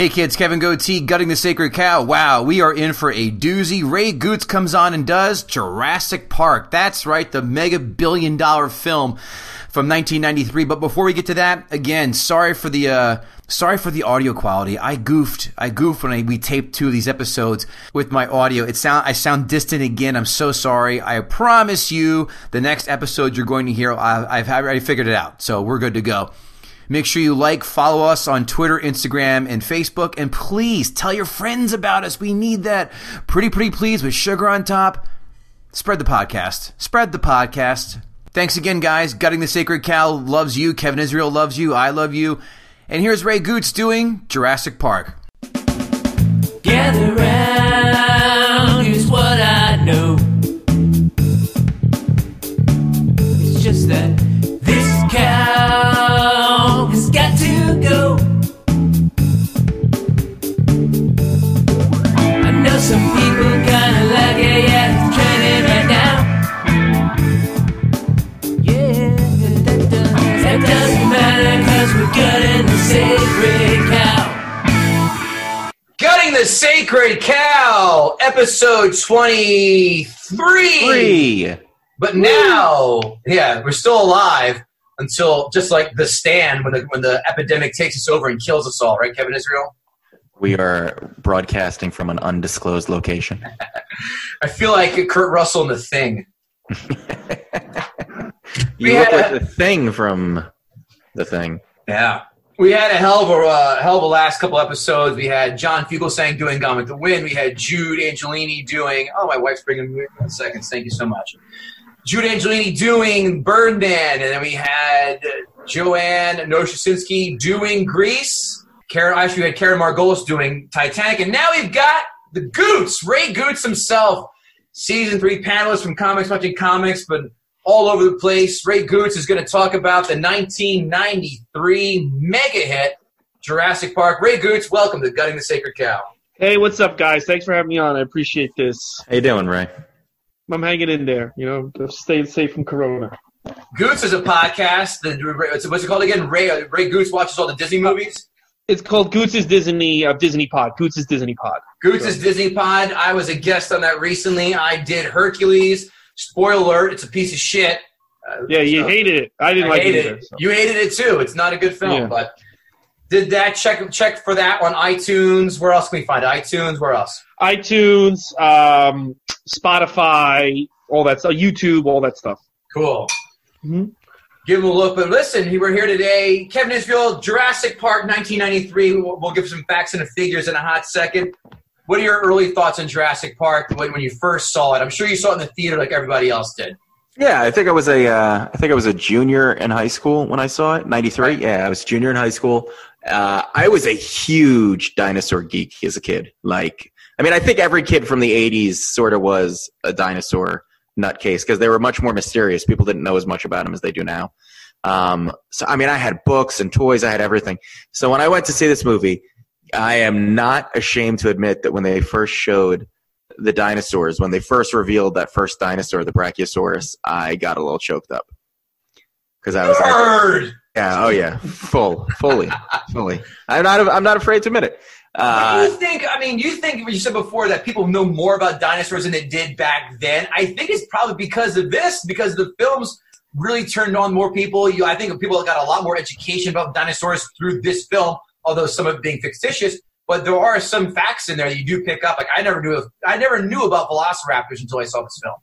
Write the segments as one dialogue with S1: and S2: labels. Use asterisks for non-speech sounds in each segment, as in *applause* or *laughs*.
S1: Hey kids, Kevin Gootee, Gutting the Sacred Cow. Wow, we are in for a doozy. Ray Gootz comes on and does Jurassic Park. That's right, the mega billion dollar film from 1993. But before we get to that, again, sorry for the, uh, sorry for the audio quality. I goofed. I goofed when I, we taped two of these episodes with my audio. It sound, I sound distant again. I'm so sorry. I promise you the next episode you're going to hear, I, I've already figured it out. So we're good to go. Make sure you like, follow us on Twitter, Instagram, and Facebook. And please tell your friends about us. We need that. Pretty, pretty please with sugar on top. Spread the podcast. Spread the podcast. Thanks again, guys. Gutting the Sacred Cow loves you. Kevin Israel loves you. I love you. And here's Ray Gootz doing Jurassic Park.
S2: Gather round, the Sacred Cow,
S3: episode 23.
S1: Three.
S3: But now, yeah, we're still alive until just like the stand when the when the epidemic takes us over and kills us all, right, Kevin Israel?
S4: We are broadcasting from an undisclosed location. *laughs*
S3: I feel like Kurt Russell in the thing. *laughs*
S4: You
S3: We
S4: look
S3: had
S4: like
S3: a-
S4: the thing from the thing.
S3: Yeah. We had a hell of a uh, hell of a last couple episodes. We had John Fugelsang doing Gone with the Wind. We had Jude Angelini doing. Oh, my wife's bringing me one second. Thank you so much. Jude Angelini doing Burn Man, and then we had Joanne Noshasinski doing Grease. Karen, actually, we had Karen Margolis doing Titanic, and now we've got the Gootz, Ray Gootz himself, season three panelist from Comics Watching Comics, but all over the place. Ray Gootz is going to talk about the 1993 mega hit Jurassic Park. Ray Gootz, welcome to Gutting the Sacred Cow.
S5: Hey, what's up, guys? Thanks for having me on. I appreciate this.
S4: How you doing, Ray?
S5: I'm hanging in there, you know, staying safe from Corona.
S3: Gootz is a podcast. The, what's it called again? Ray Ray Gootz watches all the Disney movies.
S5: It's called Gootz' Disney uh, Disney Pod. Gootz' Disney Pod.
S3: Gootz is Disney Pod. I was a guest on that recently. I did Hercules. Spoiler alert: it's a piece of shit. Uh,
S5: Yeah, you
S3: so-
S5: hated it. I didn't
S3: I
S5: like it. Either,
S3: it.
S5: so.
S3: You hated it too. It's not a good film,
S5: Yeah.
S3: but did that check check for that on iTunes. Where else can we find it? iTunes? Where else?
S5: iTunes, um, Spotify, all that stuff. YouTube, all that stuff.
S3: Cool.
S5: Mhm.
S3: Give them a look. But listen, we're here today. Kevin Israel, Jurassic Park, 1993. We'll, we'll give some facts and figures in a hot second. What are your early thoughts on Jurassic Park when, when you first saw it? I'm sure you saw it in the theater like everybody else did.
S4: Yeah, I think I was a uh, I think I was a junior in high school when I saw it. Ninety three. Yeah, I was junior in high school. Uh, I was a huge dinosaur geek as a kid. Like, I mean, I think every kid from the '80s sort of was a dinosaur nutcase because they were much more mysterious. People didn't know as much about them as they do now. Um, so, I mean, I had books and toys. I had everything. So when I went to see this movie, I am not ashamed to admit that when they first showed the dinosaurs, when they first revealed that first dinosaur, the Brachiosaurus, I got a little choked up because I was like, yeah, oh yeah, full, fully, fully. I'm not, I'm not afraid to admit it. Uh,
S3: you think? I mean, you think you said before that people know more about dinosaurs than they did back then. I think it's probably because of this, because the films really turned on more people. You, I think people got a lot more education about dinosaurs through this film, although some of it being fictitious. But there are some facts in there that you do pick up. Like I never knew, I never knew about velociraptors until I saw this film.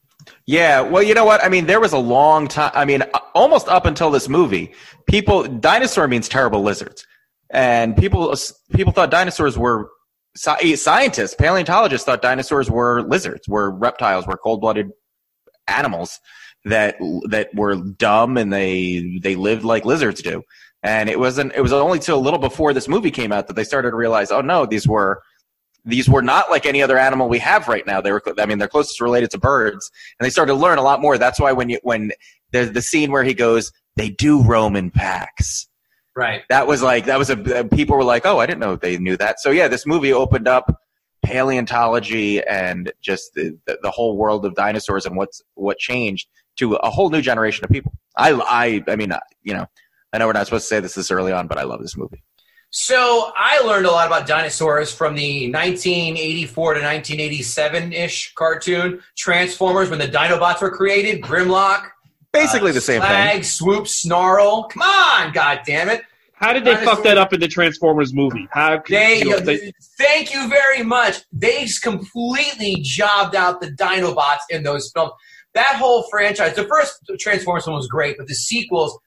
S4: Yeah, well, you know what? I mean, there was a long time. I mean, uh, almost up until this movie, people dinosaur means terrible lizards, and people people thought dinosaurs were scientists, paleontologists thought dinosaurs were lizards, were reptiles, were cold blooded animals that that were dumb and they they lived like lizards do. And it wasn't. It was only till a little before this movie came out that they started to realize, oh no, these were these were not like any other animal we have right now. They were, I mean, they're closest related to birds, and they started to learn a lot more. That's why when you when there's the scene where he goes, they do roam in packs.
S3: Right.
S4: That was like that was a people were like, oh, I didn't know they knew that. So yeah, this movie opened up paleontology and just the, the, the whole world of dinosaurs and what's what changed to a whole new generation of people. I I I mean, uh, you know, I know we're not supposed to say this this early on, but I love this movie.
S3: So I learned a lot about dinosaurs from the 1984 to 1987 ish cartoon Transformers when the Dinobots were created. Grimlock,
S4: Basically
S3: uh,
S4: the same
S3: Slag,
S4: thing.
S3: Swoop, Snarl. Come on, God damn it!
S5: How did they
S3: Dinosaur-
S5: fuck that up in the Transformers movie? How could-
S3: They,
S5: you know, they-
S3: thank you very much. They just completely jobbed out the Dinobots in those films. That whole franchise, the first Transformers one was great, but the sequels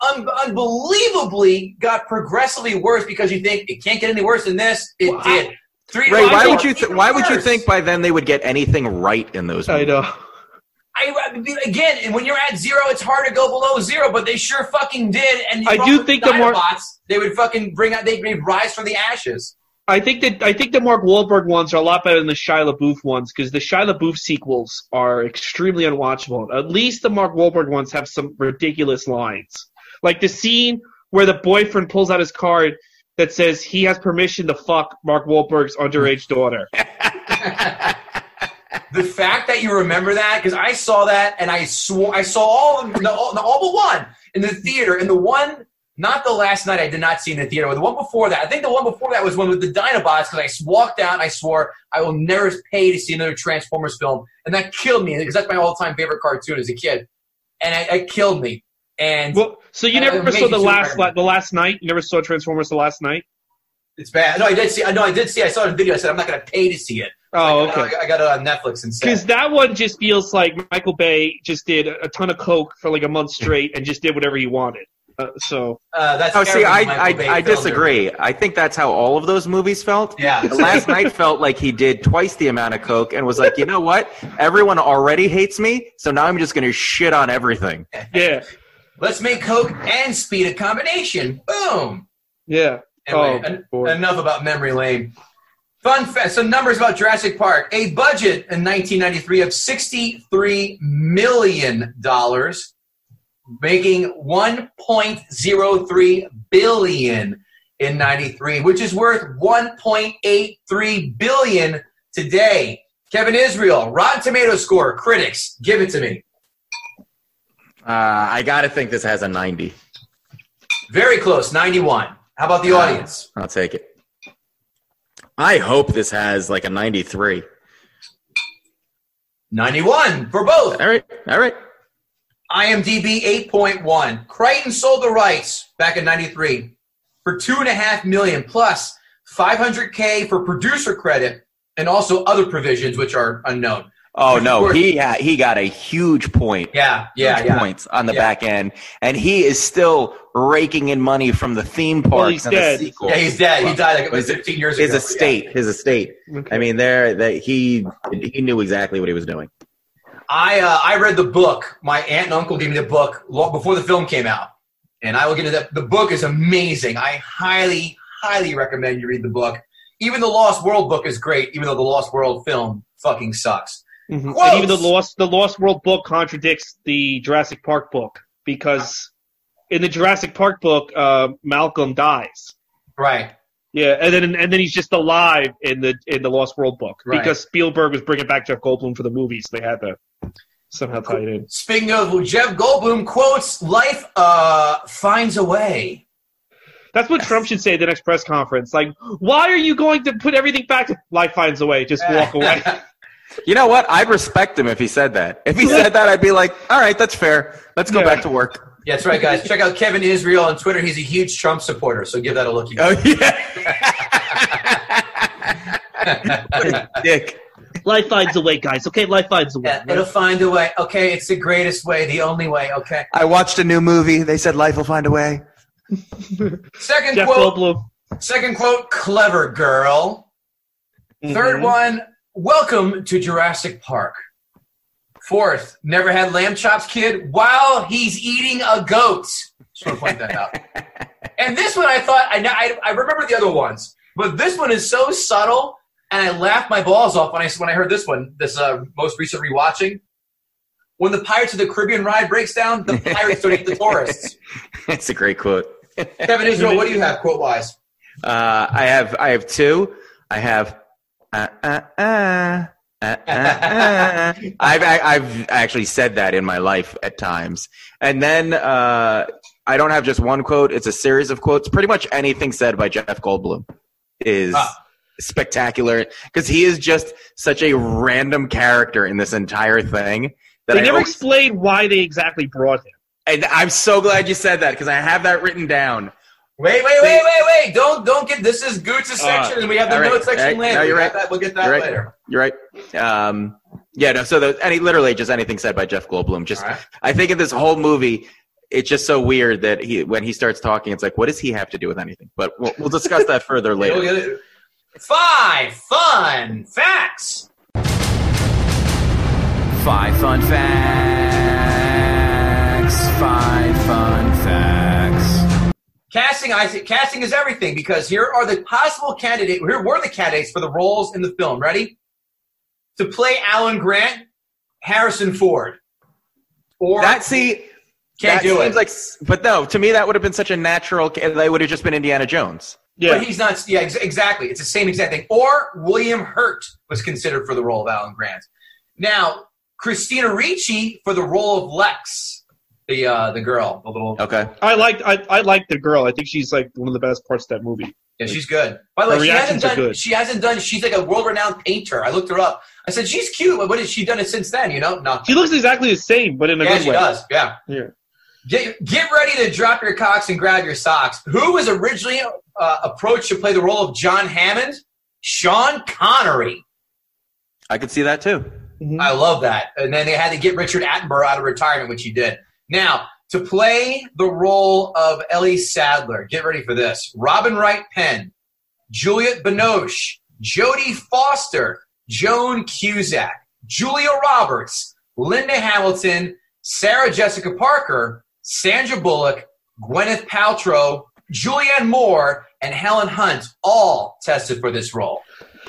S3: un- unbelievably got progressively worse because you think it can't get any worse than this. It
S5: Well,
S3: did. Three
S4: Ray, why would you th-
S3: even
S4: why would you think by then they would get anything right in those
S5: I know.
S3: I, again, and when you're at zero, it's hard to go below zero, but they sure fucking did. And
S5: I do think the more-
S3: Dinobots, they would fucking bring out, they'd rise from the ashes.
S5: I think that I think the Mark Wahlberg ones are a lot better than the Shia LaBeouf ones because the Shia LaBeouf sequels are extremely unwatchable. At least the Mark Wahlberg ones have some ridiculous lines, like the scene where the boyfriend pulls out his card that says he has permission to fuck Mark Wahlberg's underage daughter. *laughs*
S3: the fact that you remember that because I saw that and I swore I saw all of them, the, all, the, all but one in the theater, and the one not the last night I did not see in the theater, but the one before that. I think the one before that was one with the Dinobots because I walked out and I swore I will never pay to see another Transformers film, and that killed me because that's my all-time favorite cartoon as a kid, and it, it killed me. And
S5: Well, so you never saw the last
S3: Spider-Man.
S5: the last night. You never saw Transformers the last night.
S3: it's bad. No, I did see. I know I did see. I saw it in video. I said I'm not going to pay to see it.
S5: Oh,
S3: Like,
S5: okay.
S3: I, I got it on Netflix instead.
S5: Because that one just feels like Michael Bay just did a ton of coke for like a month straight and just did whatever he wanted. Uh, so
S3: Uh, that's
S4: Oh, see,
S3: every
S4: I, I, I disagree. I think that's how all of those movies felt.
S3: Yeah. *laughs*
S4: Last night felt like he did twice the amount of coke and was like, you know what? Everyone already hates me, so now I'm just going to shit on everything.
S5: yeah, *laughs*
S3: Let's make Coke and speed a combination. Boom.
S5: yeah.
S3: Anyway,
S5: Oh,
S3: en-
S5: boy.
S3: enough about memory lane. Fun fact, some numbers about Jurassic Park. A budget in 1993 of 63 million dollars, making 1.03 billion in 93, which is worth 1.83 billion today. Kevin Israel, Rotten Tomato score, critics, give it to me.
S4: Uh, I got to think this has a 90.
S3: Very close, 91. How about the audience?
S4: I'll take it. I hope this has like a 93.
S3: 91 for both.
S4: All right. All right.
S3: IMDb 8.1. Crichton sold the rights back in 93 for two and a half million plus 500k for producer credit and also other provisions which are unknown.
S4: Oh no, he ha- he got a huge point.
S3: Yeah, yeah,
S4: huge
S3: yeah.
S4: points on the
S3: Yeah.
S4: back end, and he is still raking in money from the theme parks
S5: Well, he's
S4: and
S5: dead.
S4: the sequel.
S3: Yeah, he's dead. He died like
S4: His-
S3: 15 years
S4: his
S3: ago.
S4: His estate, his estate.
S5: Okay.
S4: I mean, there that he he knew exactly what he was doing.
S3: I uh, I read the book. My aunt and uncle gave me the book long before the film came out, and I will get into that. The book is amazing. I highly, highly recommend you read the book. Even the Lost World book is great. Even though the Lost World film fucking sucks.
S5: Mhm. And even the Lost the Lost World book contradicts the Jurassic Park book because in the Jurassic Park book, uh, Malcolm dies.
S3: Right.
S5: Yeah, and then and then he's just alive in the in the Lost World book
S3: Right.
S5: because Spielberg was bringing back Jeff Goldblum for the movies. They had to somehow tie it in.
S3: Speaking of Jeff Goldblum quotes, "Life uh, finds a way."
S5: That's what Trump should say at the next press conference. Like, why are you going to put everything back to life finds a way? Just walk away. *laughs*
S4: You know what? I'd respect him if he said that. If he said that, I'd be like, all right, that's fair. Let's go
S5: Yeah.
S4: back to work.
S3: Yeah, that's right, guys. Check out Kevin Israel on Twitter. He's a huge Trump supporter, so give that a look.
S4: Oh yeah. *laughs* dick.
S5: Life finds a way, guys. Okay, life finds a way.
S3: Yeah, it'll find a way. Okay, it's the greatest way, the only way. Okay.
S4: I watched a new movie. They said life will find a way.
S3: Second
S5: Jeff
S3: quote.
S5: Goldblum.
S3: Second quote. Clever girl. Third
S5: Mhm.
S3: one. Welcome to Jurassic Park. Fourth. Never had lamb chops, kid. While he's eating a goat. Just want to point that out. *laughs* And this one, I thought I, I I remember the other ones, but this one is so subtle, and I laughed my balls off when I when I heard this one. This uh, most recent rewatching. When the Pirates of the Caribbean ride breaks down, the *laughs* pirates don't eat the tourists.
S4: It's a great quote.
S3: Kevin Israel, what do you have quote wise?
S4: Uh, I have I have two. I have uh, uh, uh, uh, uh, uh. *laughs* I've I've actually said that in my life at times, and then uh, I don't have just one quote; it's a series of quotes. Pretty much anything said by Jeff Goldblum is
S3: Ah.
S4: Spectacular because he is just such a random character in this entire thing. That
S5: They
S4: I
S5: never
S4: always-
S5: explained why they exactly brought him.
S4: and I'm so glad you said that because I have that written down.
S3: Wait, wait, wait, wait, wait! Don't don't get this is Gootz' section, and we have the
S4: all right,
S3: notes section
S4: all right.
S3: later.
S4: No, you're right.
S3: that- We'll get that
S4: You're right.
S3: later.
S4: You're right. Um, yeah, no. So the, any literally just anything said by Jeff Goldblum. Just
S3: All right.
S4: I think in this whole movie, it's just so weird that he when he starts talking, it's like, what does he have to do with anything? But we'll, we'll discuss that further
S3: We'll *laughs*
S4: later.
S3: Five fun facts.
S1: Five fun facts. Five fun facts.
S3: Casting, I say, casting is everything because here are the possible candidates. Here were the candidates for the roles in the film. Ready? To play Alan Grant, Harrison Ford, or
S4: That see,
S3: can't
S4: that
S3: do
S4: seems
S3: it.
S4: like, but no, to me that would have been such a natural. They would have just been Indiana Jones.
S5: Yeah.
S3: But he's not. Yeah, ex- exactly. It's the same exact thing. Or William Hurt was considered for the role of Alan Grant. Now, Christina Ricci for the role of Lex, the uh, the girl, the little.
S4: Okay,
S5: I liked I, I liked the girl. I think she's like one of the best parts of that movie.
S3: Yeah, she's good. By the way, she hasn't done.
S5: good.
S3: She hasn't done. She's like a world-renowned painter. I looked her up. I said she's cute. but What has she done it since then? You know, no.
S5: She looks exactly the same, but in a
S3: Yeah,
S5: good
S3: she
S5: way.
S3: does. Yeah.
S5: Yeah.
S3: Get get ready to drop your cocks and grab your socks. Who was originally uh, approached to play the role of John Hammond? Sean Connery.
S4: I could see that too.
S5: Mhm.
S3: I love that. And then they had to get Richard Attenborough out of retirement, which he did. Now, to play the role of Ellie Sadler, get ready for this. Robin Wright Penn, Juliette Binoche, Jodie Foster, Joan Cusack, Julia Roberts, Linda Hamilton, Sarah Jessica Parker, Sandra Bullock, Gwyneth Paltrow, Julianne Moore, and Helen Hunt all tested for this role.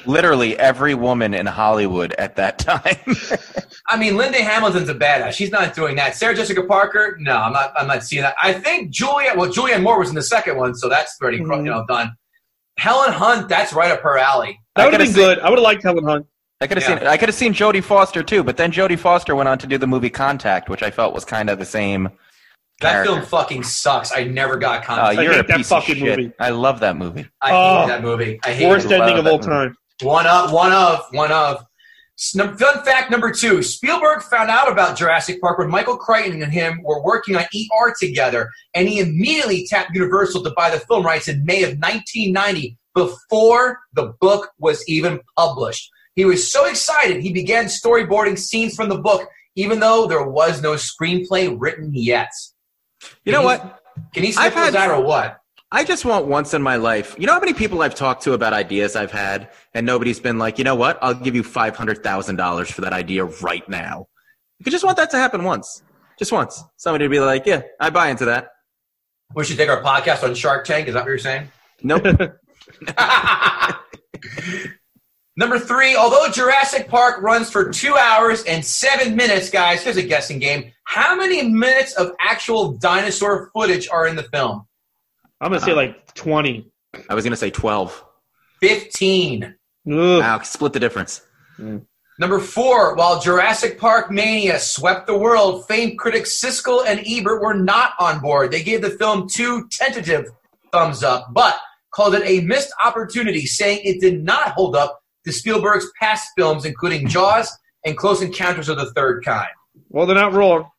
S4: Literally every woman in Hollywood at that time. *laughs*
S3: I mean, Linda Hamilton's a badass. She's not doing that. Sarah Jessica Parker, no, I'm not. I'm not seeing that. I think Julia. Well, Julianne Moore was in the second one, so that's already
S5: Mhm.
S3: you know done. Helen Hunt, that's right up her alley.
S5: That would have
S4: could've
S5: been good. I would have liked Helen Hunt.
S4: I could have
S3: Yeah.
S4: seen I could have seen Jodie Foster too, but then Jodie Foster went on to do the movie Contact, which I felt was kind of the same.
S3: That film fucking sucks. I never got
S4: Oh,
S3: contact.
S5: I
S4: you're
S5: hate
S4: a
S5: that
S4: piece of shit.
S5: movie.
S4: I love that movie.
S3: I hate
S5: Oh.
S3: that movie. I hate
S5: Worst
S3: it.
S4: love
S5: ending of
S4: that
S5: all
S4: movie.
S5: time.
S3: One of, one of, one of. Sn- Fun fact number two: Spielberg found out about Jurassic Park when Michael Crichton and him were working on ER together, and he immediately tapped Universal to buy the film rights in May of 1990, before the book was even published. He was so excited he began storyboarding scenes from the book, even though there was no screenplay written yet.
S4: You know what?
S3: Can he
S4: I've
S3: sniff
S4: had-
S3: that or what?
S4: I just want once in my life. You know how many people I've talked to about ideas I've had, and nobody's been like, you know what? I'll give you five hundred thousand dollars for that idea right now. You just want that to happen once, just once. Somebody to be like, yeah, I buy into that.
S3: We should take our podcast on Shark Tank. Is that what you're saying?
S4: Nope. *laughs*
S3: Number three, although Jurassic Park runs for two hours and seven minutes, guys, here's a guessing game. How many minutes of actual dinosaur footage are in the film?
S5: I'm gonna say uh, like twenty.
S4: I was gonna say twelve.
S3: 15.
S5: Ugh.
S4: Wow, split the difference. Mm.
S3: Number four, while Jurassic Park Mania swept the world, famed critics Siskel and Ebert were not on board. They gave the film two tentative thumbs up, but called it a missed opportunity, saying it did not hold up to Spielberg's past films, including Jaws and Close Encounters of the Third Kind.
S5: Well, they're not wrong.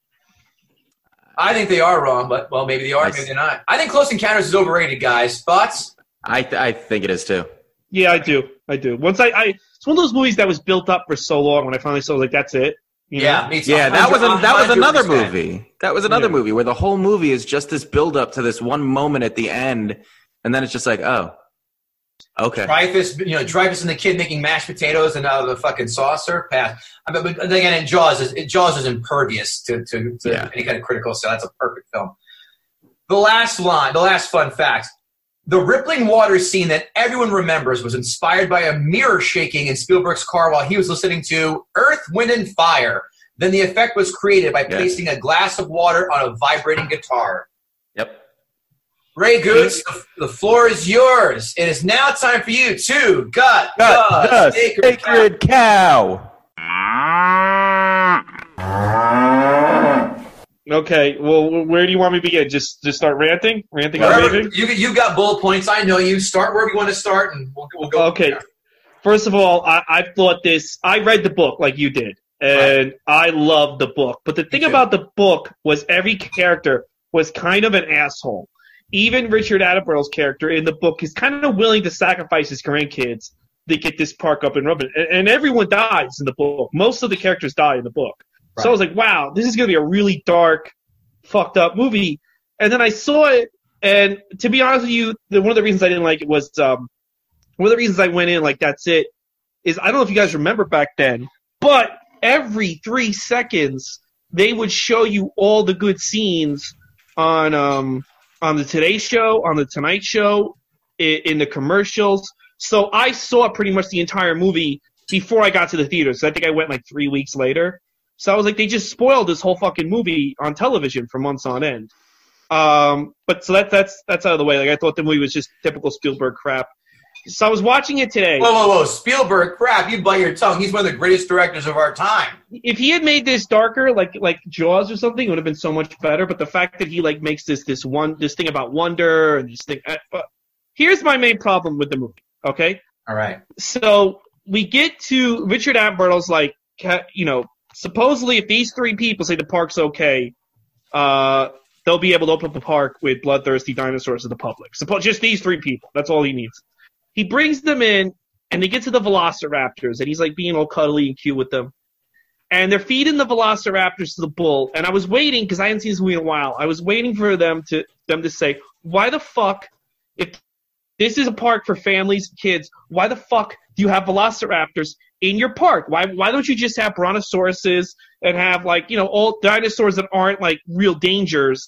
S3: I think they are wrong, but well, maybe they are,
S4: I
S3: maybe they're not. I think Close Encounters is overrated, guys. Thoughts?
S4: I th- I think it is too.
S5: Yeah, I do. I do. Once I, I, it's one of those movies that was built up for so long. When I finally saw, it, like, that's it. You know?
S3: Yeah, me too.
S4: Yeah, that was a, that was another movie. That was another
S5: Yeah.
S4: movie where the whole movie is just this build up to this one moment at the end, and then it's just like, oh, okay.
S3: Dreyfuss, you know, Dreyfuss and the kid making mashed potatoes and out of the fucking saucer. Pass. I mean, but again, in Jaws, is, it, Jaws is impervious to, to, to
S4: Yeah.
S3: any kind of critical. So that's a perfect film. The last line, the last fun fact. The rippling water scene that everyone remembers was inspired by a mirror shaking in Spielberg's car while he was listening to Earth, Wind, and Fire. Then the effect was created by
S4: Yeah.
S3: placing a glass of water on a vibrating guitar.
S4: Yep.
S3: Ray Gootz, the, the floor is yours. It is now time for you to gut,
S4: Got
S3: the
S4: the
S3: sacred cow.
S4: sacred cow.
S5: Okay, well, where do you want me to begin? Just just start ranting, ranting and
S3: Wherever,
S5: raving.
S3: you you got bullet points. I know you. Start wherever you want to start, and we'll, we'll go.
S5: Okay. First of all, I, I thought this. I read the book like you did, and I loved the book. But the thing about the book was every character was kind of an asshole. Even Richard Attenborough's character in the book is kind of willing to sacrifice his grandkids to get this park up and running, and, and everyone dies in the book. Most of the characters die in the book. So I was like, wow, this is going to be a really dark, fucked up movie. And then I saw it, and to be honest with you, the, one of the reasons I didn't like it was um, one of the reasons I went in like that's it is I don't know if you guys remember back then, but every three seconds they would show you all the good scenes on um on the Today Show, on the Tonight Show, in, in the commercials. So I saw pretty much the entire movie before I got to the theaters. So I think I went like three weeks later. So I was like, they just spoiled this whole fucking movie on television for months on end. Um, but so that, that's that's out of the way. Like I thought the movie was just typical Spielberg crap. So I was watching it today.
S3: Whoa, whoa, whoa! Spielberg, crap! You bite your tongue. He's one of the greatest directors of our time.
S5: if he had made this darker, like like Jaws or something, it would have been so much better. But the fact that he like makes this this one this thing about wonder and this thing. Uh, but here's my main problem with the movie. Okay,
S3: All right.
S5: so we get to Richard Attenborough's like you know supposedly if these three people say the park's okay, uh, they'll be able to open up the park with bloodthirsty dinosaurs to the public. Suppo- just these three people. That's all he needs. He brings them in, and they get to the Velociraptors, and he's like being all cuddly and cute with them. And they're feeding the Velociraptors to the bull. And I was waiting because I hadn't seen this movie in a while. I was waiting for them to them to say, "Why the fuck, if this is a park for families kids, why the fuck do you have Velociraptors in your park? Why why don't you just have brontosauruses and have like you know all dinosaurs that aren't like real dangers?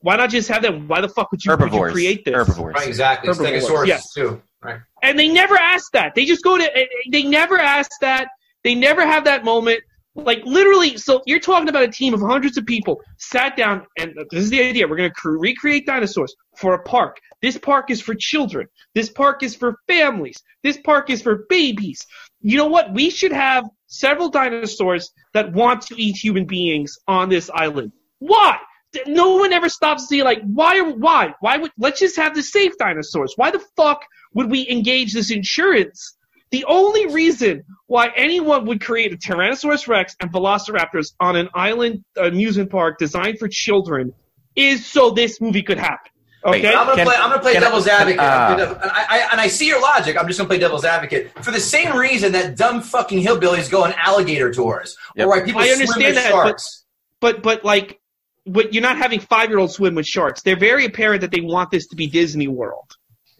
S5: Why not just have them? Why the fuck would you, would you create this?
S4: Herbivores.
S3: Right, exactly.
S5: Herbivores,
S3: Stegosaurus
S5: yes.
S3: too. Right.
S5: And they never ask that. They just go to. Eh, eh, they never ask that. They never have that moment. Like literally, so you're talking about a team of hundreds of people sat down, and uh, this is the idea. We're going to cre- recreate dinosaurs for a park. This park is for children. This park is for families. This park is for babies. You know what? We should have several dinosaurs that want to eat human beings on this island. Why? No one ever stops to see like why? Why? Why would? Let's just have the safe dinosaurs. Why the fuck would we engage this insurance? The only reason why anyone would create a Tyrannosaurus Rex and Velociraptors on an island amusement park designed for children is so this movie could happen. Okay?
S4: Wait,
S3: I'm gonna
S4: Can-
S3: play. I'm gonna play
S4: can I-
S3: devil's advocate.
S4: uh,
S3: and, I, I, and I see your logic. I'm just gonna play devil's advocate for the same reason that dumb fucking hillbillies go on alligator tours,
S4: Yep.
S3: or why people
S5: I
S3: swim
S5: understand
S3: with
S5: that, but-
S3: sharks.
S5: but but like but you're not having five year olds swim with sharks. They're very apparent that they want this to be Disney World.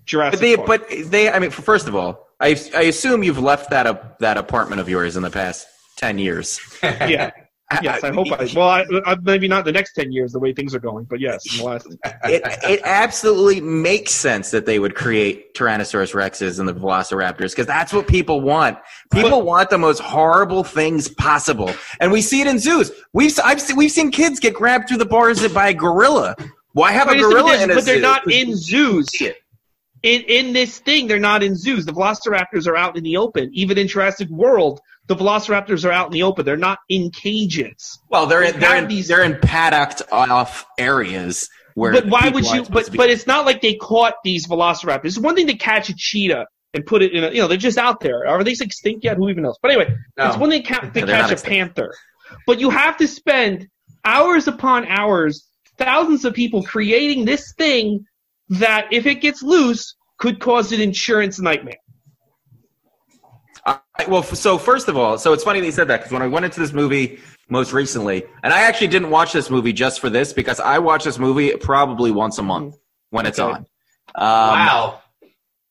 S5: Jurassic
S4: But they,
S5: Park.
S4: but they. I mean, first of all, I, I assume you've left that up that apartment of yours in the past ten years. *laughs*
S5: yeah. Yes, I hope I. Well, I, I, maybe not the next ten years, the way things are going, but yes, in the last. *laughs*
S4: it, it absolutely makes sense that they would create Tyrannosaurus Rexes and the Velociraptors because that's what people want. People want the most horrible things possible, and we see it in zoos. We've I've seen, we've seen kids get grabbed through the bars by a gorilla. Why have a gorilla
S5: but
S4: in a
S5: but they're not in zoos. In in this thing, they're not in zoos. The Velociraptors are out in the open. Even in Jurassic World, the Velociraptors are out in the open. They're not in cages.
S4: Well, they're in, they're in,
S5: these-
S4: they're in paddocked off areas where.
S5: But why would you? But but it's not like they caught these Velociraptors. It's one thing to catch a cheetah and put it in a. You know, they're just out there. Are they extinct yet? Who even knows? But anyway,
S3: No.
S5: it's one thing ca- to catch a
S4: extinct.
S5: panther. But you have to spend hours upon hours, thousands of people creating this thing that, if it gets loose, could cause an insurance nightmare.
S4: I- well, so first of all, so it's funny that you said that because when I went into this movie most recently, and I actually didn't watch this movie just for this because I watch this movie probably once a month when it's
S5: Okay.
S4: on. Um,
S3: wow.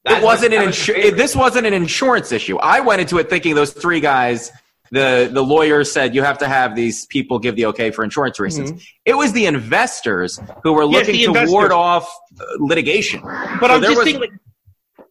S4: it wasn't an
S3: that was your
S4: insu-
S3: favorite.
S4: this wasn't an insurance issue. I went into it thinking those three guys. The the lawyer said you have to have these people give the okay for insurance reasons. It was the investors who were
S5: Mm-hmm. Yes,
S4: looking to
S5: investors.
S4: ward off uh, litigation.
S5: But
S4: So
S5: I'm just
S4: was-
S5: thinking, like,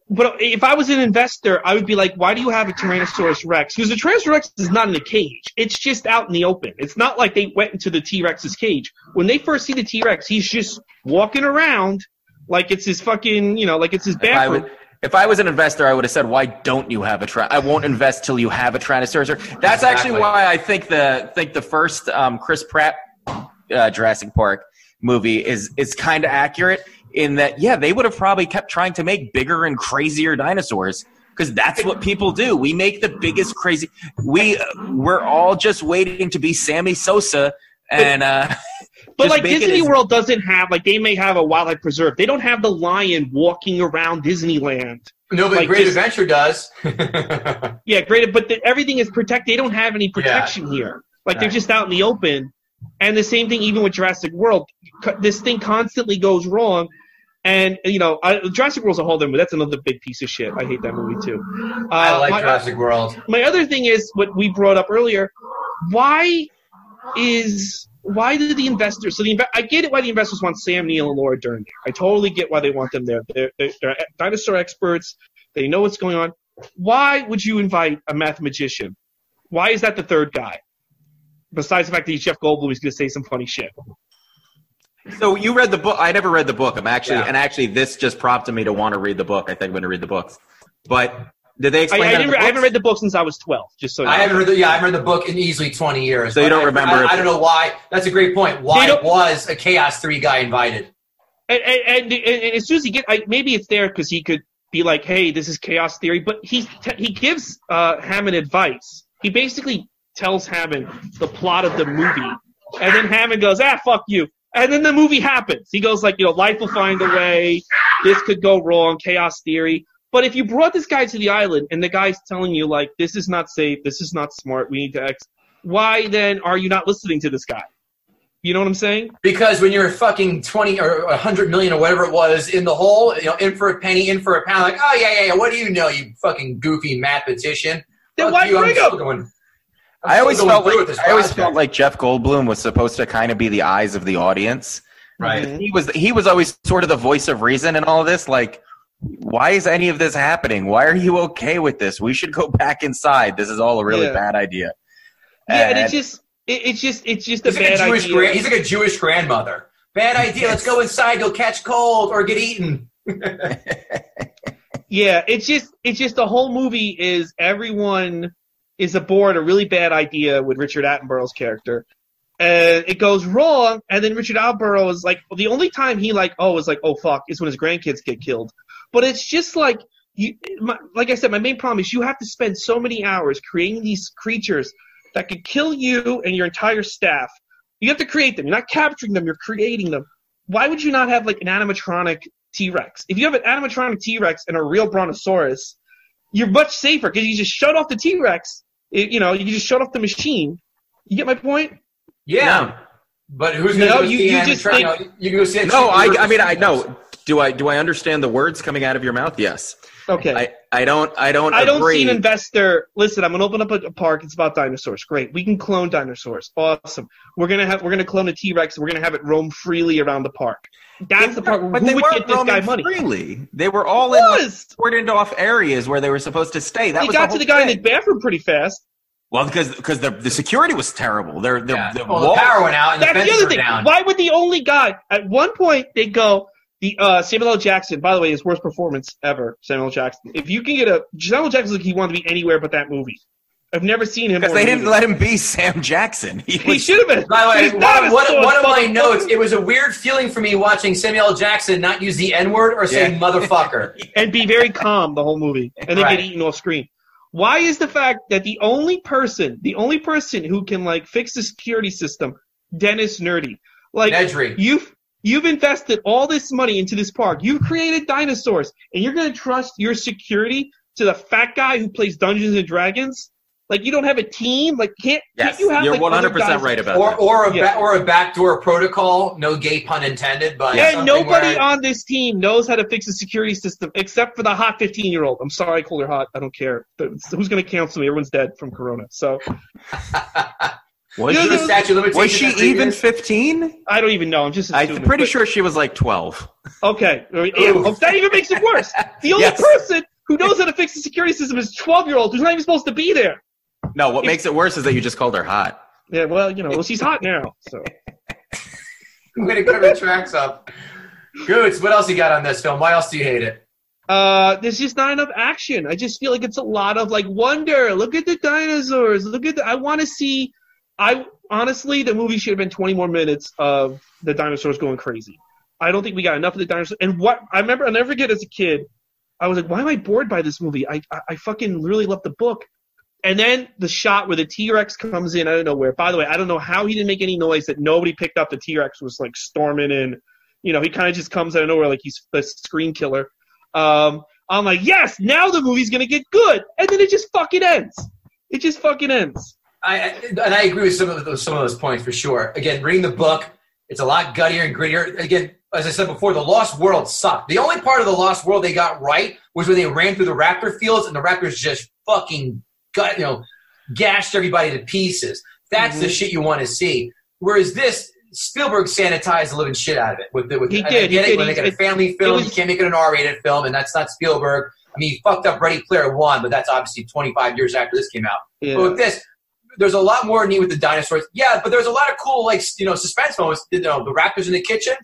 S5: but if I was an investor, I would be like, why do you have a Tyrannosaurus Rex? Because the Tyrannosaurus Rex is not in a cage. It's just out in the open. It's not like they went into the T Rex's cage. When they first see the T Rex, he's just walking around like it's his fucking, you know, like it's his bathroom.
S4: would, if I was an investor, I would have said, "Why don't you have a tri- I won't invest till you have a Tyrannosaurus." Rex." That's actually why I think the think the first um, Chris Pratt uh, Jurassic Park movie is is kind of accurate in that yeah they would have probably kept trying to make bigger and crazier dinosaurs because that's what people do. We make the biggest crazy. We we're all just waiting to be Sammy Sosa and uh, *laughs*
S5: But like Disney
S4: as-
S5: World doesn't have like they may have a wildlife preserve. They don't have the lion walking around Disneyland.
S3: No, but
S5: Like
S3: Great
S5: just-
S3: Adventure does. *laughs*
S5: Yeah, great, but the, everything is protected. They don't have any protection here. Like they're just out in the open. And the same thing even with Jurassic World. This thing constantly goes wrong. And you know, I, Jurassic World's a whole other movie. That's another big piece of shit. I hate that movie too. Uh,
S3: I like
S5: my,
S3: Jurassic World.
S5: my other thing is what we brought up earlier. Why is why do the investors? So the I get it why the investors want Sam Neill and Laura Dern there. I totally get why they want them there. They're, they're, they're dinosaur experts. They know what's going on. Why would you invite a mathematician? Why is that the third guy? Besides the fact that he's Jeff Goldblum, he's going to say some funny shit.
S4: So you read the book? I never read the book. I'm actually,
S3: Yeah.
S4: and actually, this just prompted me to want to read the book. I think I'm going to read the books. But did they
S5: I,
S4: explain
S5: I,
S4: that in
S5: didn't,
S4: the
S5: re- I haven't read the book since I was 12. Just so you
S3: I
S5: know.
S3: haven't read the yeah, I haven't read the book in easily twenty years.
S4: So you don't
S3: I-
S4: remember
S3: I,
S4: if-
S3: I don't know why. That's a great point. Why was a Chaos Theory guy invited?
S5: And, and, and, and as soon as he get, I, maybe it's there because he could be like, "Hey, this is chaos theory," but he he gives uh, Hammond advice. He basically tells Hammond the plot of the movie, and then Hammond goes, "Ah, fuck you," and then the movie happens. He goes like, "You know, life will find a way. This could go wrong. Chaos theory." But if you brought this guy to the island and the guy's telling you like, "This is not safe. This is not smart. We need to X," why then are you not listening to this guy? You know what I'm saying?
S3: Because when you're fucking twenty or a hundred million or whatever it was in the hole, you know, in for a penny, in for a pound, like, oh yeah, yeah, yeah. What do you know, you fucking goofy mathematician?
S5: Then
S3: Fuck
S5: why
S3: you, I'm
S5: bring him?
S3: going- I'm
S4: I
S3: still
S4: always felt like
S3: this
S4: I always felt like Jeff Goldblum was supposed to kind of be the eyes of the audience.
S3: right.
S5: Mhm.
S4: He was he was always sort of the voice of reason in all of this. Like, why is any of this happening? Why are you okay with this? We should go *laughs* back inside. This is all a really
S5: Yeah.
S4: bad idea.
S5: Yeah, and
S4: And-
S5: it's just it, it's just it's just a
S3: He's like,
S5: bad
S3: a Jewish
S5: idea.
S3: gran- he's like a Jewish grandmother. Bad *laughs* idea. Let's go inside. You'll catch cold or get eaten. *laughs*
S5: yeah, it's just it's just the whole movie is everyone is aboard a really bad idea with Richard Attenborough's character. And it goes wrong, and then Richard Attenborough is like the only time he like oh is like oh fuck is when his grandkids get killed. But it's just like you my, like I said, my main problem is you have to spend so many hours creating these creatures that could kill you and your entire staff. You have to create them. You're not capturing them, you're creating them. Why would you not have like an animatronic T Rex? If you have an animatronic T Rex and a real Brontosaurus, you're much safer because you just shut off the T Rex. You know, you just shut off the machine. You get my point?
S3: Yeah. But who's going to
S5: know,
S3: go
S5: you-
S3: see
S5: you
S3: animatronic-
S5: just
S3: you
S5: think-
S3: know, you can go see it.
S4: no, I, I mean I know. Do I do I understand the words coming out of your mouth? Yes.
S5: Okay.
S4: I, I don't I don't
S5: I don't
S4: agree.
S5: see an investor. Listen, I'm gonna open up a, a park. It's about dinosaurs. Great. We can clone dinosaurs. Awesome. We're gonna have we're gonna clone a T Rex. We're gonna have it roam freely around the park. That's the part.
S4: but
S5: Who
S4: they
S5: would get this guy money?
S4: freely. They were all in like,
S5: Was.
S4: cordoned off areas where they were supposed to stay. That
S5: He
S4: was
S5: got
S4: the
S5: to the guy in the bathroom pretty fast.
S4: Well, because because the the security was terrible. They're the,
S3: Yeah.
S4: the
S3: well, the power went out and
S5: That's
S3: the
S5: the other thing.
S3: down.
S5: Why would the only guy at one point they go the uh, Samuel L. Jackson? By the way, his worst performance ever. Samuel L. Jackson. If you can get a Samuel Jackson, like he wanted to be anywhere but that movie. I've never seen him.
S4: because they didn't
S5: movie.
S4: let him be Sam Jackson. He,
S5: He should have been.
S3: By the way,
S5: His dad
S3: one,
S5: is
S3: one,
S5: so
S3: one of my notes, it was a weird feeling for me watching Samuel Jackson not use the N word or say
S4: Yeah.
S3: motherfucker. *laughs*
S5: and be very calm the whole movie, and then
S3: Right.
S5: get eaten off screen. Why is the fact that the only person, the only person who can like fix the security system, Dennis Nerdy, like
S3: Nedry.
S5: you've you've invested all this money into this park, you've created dinosaurs, and you're gonna trust your security to the fat guy who plays Dungeons and Dragons? Like you don't have a team? Like can't
S4: yes,
S5: can't you have
S4: you're
S5: like,
S4: hundred percent right about
S3: Or,
S4: that.
S3: or, a
S5: Yeah.
S3: ba- or a backdoor protocol, no gay pun intended, but
S5: And
S3: something
S5: nobody
S3: where-
S5: on this team knows how to fix the security system except for the hot 15 year old. I'm sorry I called her hot. I don't care. Who's going to cancel me? Everyone's dead from Corona. So *laughs*
S4: Was
S5: You know,
S4: she,
S3: the statute of
S4: was she even fifteen?
S5: I don't even know. I'm just
S4: I'm pretty
S5: But-
S4: sure she was like twelve.
S5: Okay. Yeah,
S3: Ooh.
S5: oh, that even makes it worse. The only
S4: Yes.
S5: person who knows how to fix the security system is 12 year old who's not even supposed to be there.
S4: No, what makes it worse is that you just called her hot.
S5: Yeah, well, you know, well, she's hot now. So *laughs*
S3: I'm going to cover the tracks up. Gootz, what else you got on this film? Why else do you hate it?
S5: uh, there's just not enough action. I just feel like it's a lot of like wonder. Look at the dinosaurs. Look at the. I want to see. I honestly, the movie should have been 20 more minutes of the dinosaurs going crazy. I don't think we got enough of the dinosaurs. And what I remember, I'll never forget as a kid, I was like, why am I bored by this movie? I, I, I fucking really love the book. And then the shot where the T Rex comes in I don't know where. By the way, I don't know how he didn't make any noise that nobody picked up. The T Rex was like storming in. You know, he kind of just comes out of nowhere like he's the screen killer. Um, I'm like, yes, now the movie's gonna get good, and then it just fucking ends. It just fucking ends.
S3: I, and I agree with some of those some of those points for sure. Again, reading the book, it's a lot guttier and grittier. Again, as I said before, the Lost World sucked. The only part of the Lost World they got right was when they ran through the raptor fields and the raptors just fucking gut, you know, gashed everybody to pieces. That's the
S5: Mhm.
S3: shit you want to see. Whereas this, Spielberg sanitized the living shit out of it. With the, with
S5: He
S3: I
S5: did, he
S3: it,
S5: did.
S3: when
S5: He-
S3: they it a family film,
S5: was-
S3: you can't make it an R-rated film, and that's not Spielberg. I mean, he fucked up Ready Player One, but that's obviously 25 years after this came out.
S5: Yeah.
S3: But with this, there's a lot more neat with the dinosaurs. Yeah, but there's a lot of cool, like you know, suspense moments. You know, the raptors in the kitchen.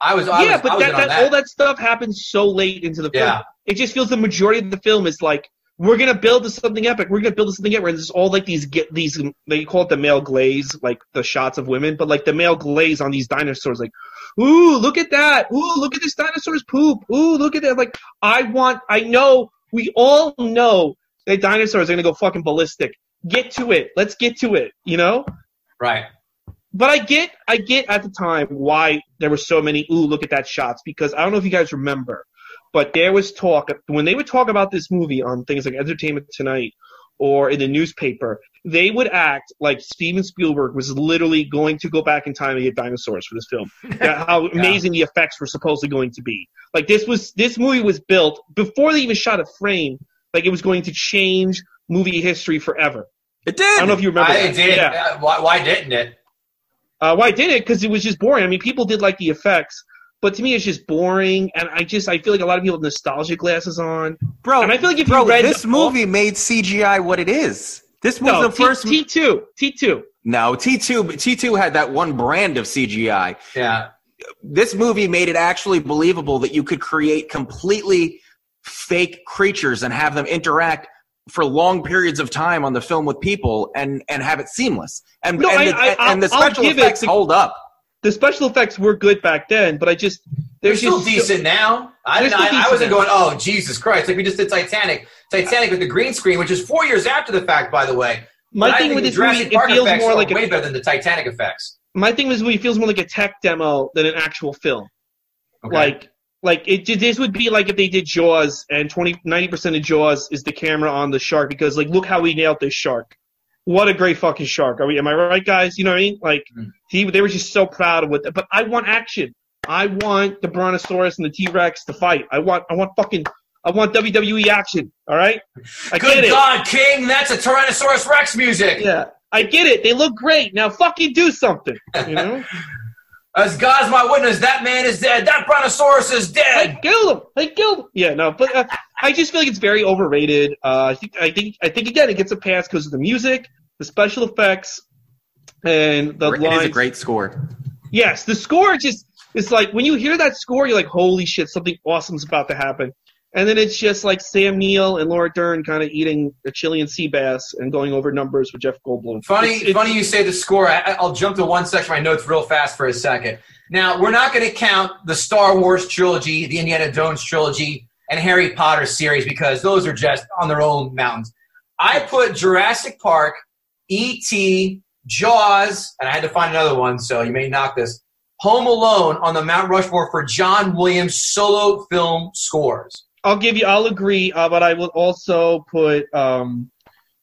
S3: I was, I
S5: yeah,
S3: was,
S5: but that, that,
S3: that.
S5: all that stuff happens so late into the film.
S3: Yeah.
S5: It just feels the majority of the film is like we're gonna build to something epic. We're gonna build to something epic. And there's all like these get these they call it the male glaze, like the shots of women, but like the male glaze on these dinosaurs, like, ooh, look at that. Ooh, look at this dinosaur's poop. Ooh, look at that. Like, I want. I know. We all know that dinosaurs are gonna go fucking ballistic. Get to it. Let's get to it. You know.
S3: right.
S5: But I get, I get at the time why there were so many. Ooh, look at that shots because I don't know if you guys remember, but there was talk when they would talk about this movie on things like Entertainment Tonight or in the newspaper. They would act like Steven Spielberg was literally going to go back in time and get dinosaurs for this film. *laughs* How amazing the effects were supposedly going to be. Like this was this movie was built before they even shot a frame. Like it was going to change movie history forever.
S4: It did.
S5: I don't know if you remember.
S3: I
S5: that.
S3: did.
S5: Yeah.
S3: Uh, Why, why didn't it?
S5: Uh, why didn't it? Because it was just boring. I mean, people did like the effects, but to me, it's just boring. And I just, I feel like a lot of people have nostalgia glasses on.
S4: bro.
S5: and I feel like if you
S4: bro,
S5: read
S4: this
S5: the-
S4: movie made CGI what it is. This was
S5: No,
S4: the first.
S5: T two, T two.
S4: no, T two. T two had that one brand of CGI.
S3: Yeah.
S4: This movie made it actually believable that you could create completely fake creatures and have them interact for long periods of time on the film with people and and have it seamless. And
S5: No,
S4: and,
S5: I-
S4: the,
S5: I-
S4: and the special
S5: give it
S4: effects
S5: to-
S4: hold up.
S5: The special effects were good back then, but I just
S3: They're
S5: there's
S3: still
S5: just
S3: decent now. I didn't.
S5: still
S3: I, I wasn't
S5: now.
S3: going. Oh Jesus Christ! Like we just did Titanic. Titanic with the green screen, which is four years after the fact, by the way.
S5: My
S3: But
S5: thing
S3: think
S5: with
S3: the
S5: this movie,
S3: Jurassic
S5: it feels more like
S3: way
S5: a,
S3: better than the Titanic effects.
S5: my thing with this movie feels more like a tech demo than an actual film.
S3: Okay.
S5: Like, like it. This would be like if they did Jaws and 20, 90 percent of Jaws is the camera on the shark because like look how we nailed this shark. What a great fucking shark. Are we? Am I right, guys? You know what I mean? Like
S3: Mhm.
S5: he, they were just so proud of it. But I want action. I want the Brontosaurus and the T Rex to fight. I want, I want fucking, I want WWE action. All right. I
S3: Good
S5: get it.
S3: God, King! That's a Tyrannosaurus Rex music.
S5: Yeah. I get it. They look great. Now fucking do something. You know? *laughs*
S3: As God's my witness, that man is dead. That Brontosaurus is dead.
S5: I killed him. I killed him. Yeah, no, but uh, I just feel like it's very overrated. Uh, I think, I think, I think again, it gets a pass because of the music, the special effects, and the
S4: It is
S5: lines.
S4: a great score.
S5: Yes, the score just it's like when you hear that score, you're like, holy shit, something awesome's about to happen. And then it's just like Sam Neill and Laura Dern kind of eating a Chilean sea bass and going over numbers with Jeff Goldblum.
S3: Funny,
S5: It's- it's-
S3: funny you say the score. I, I'll jump to one section of my notes real fast for a second. Now, we're not going to count the Star Wars trilogy, the Indiana Jones trilogy, and Harry Potter series because those are just on their own mountains. I put Jurassic Park, E.T., Jaws, and I had to find another one, so you may knock this. Home Alone on the Mount Rushmore for John Williams solo film scores.
S5: I'll give you. I'll agree, uh, but I will also put um,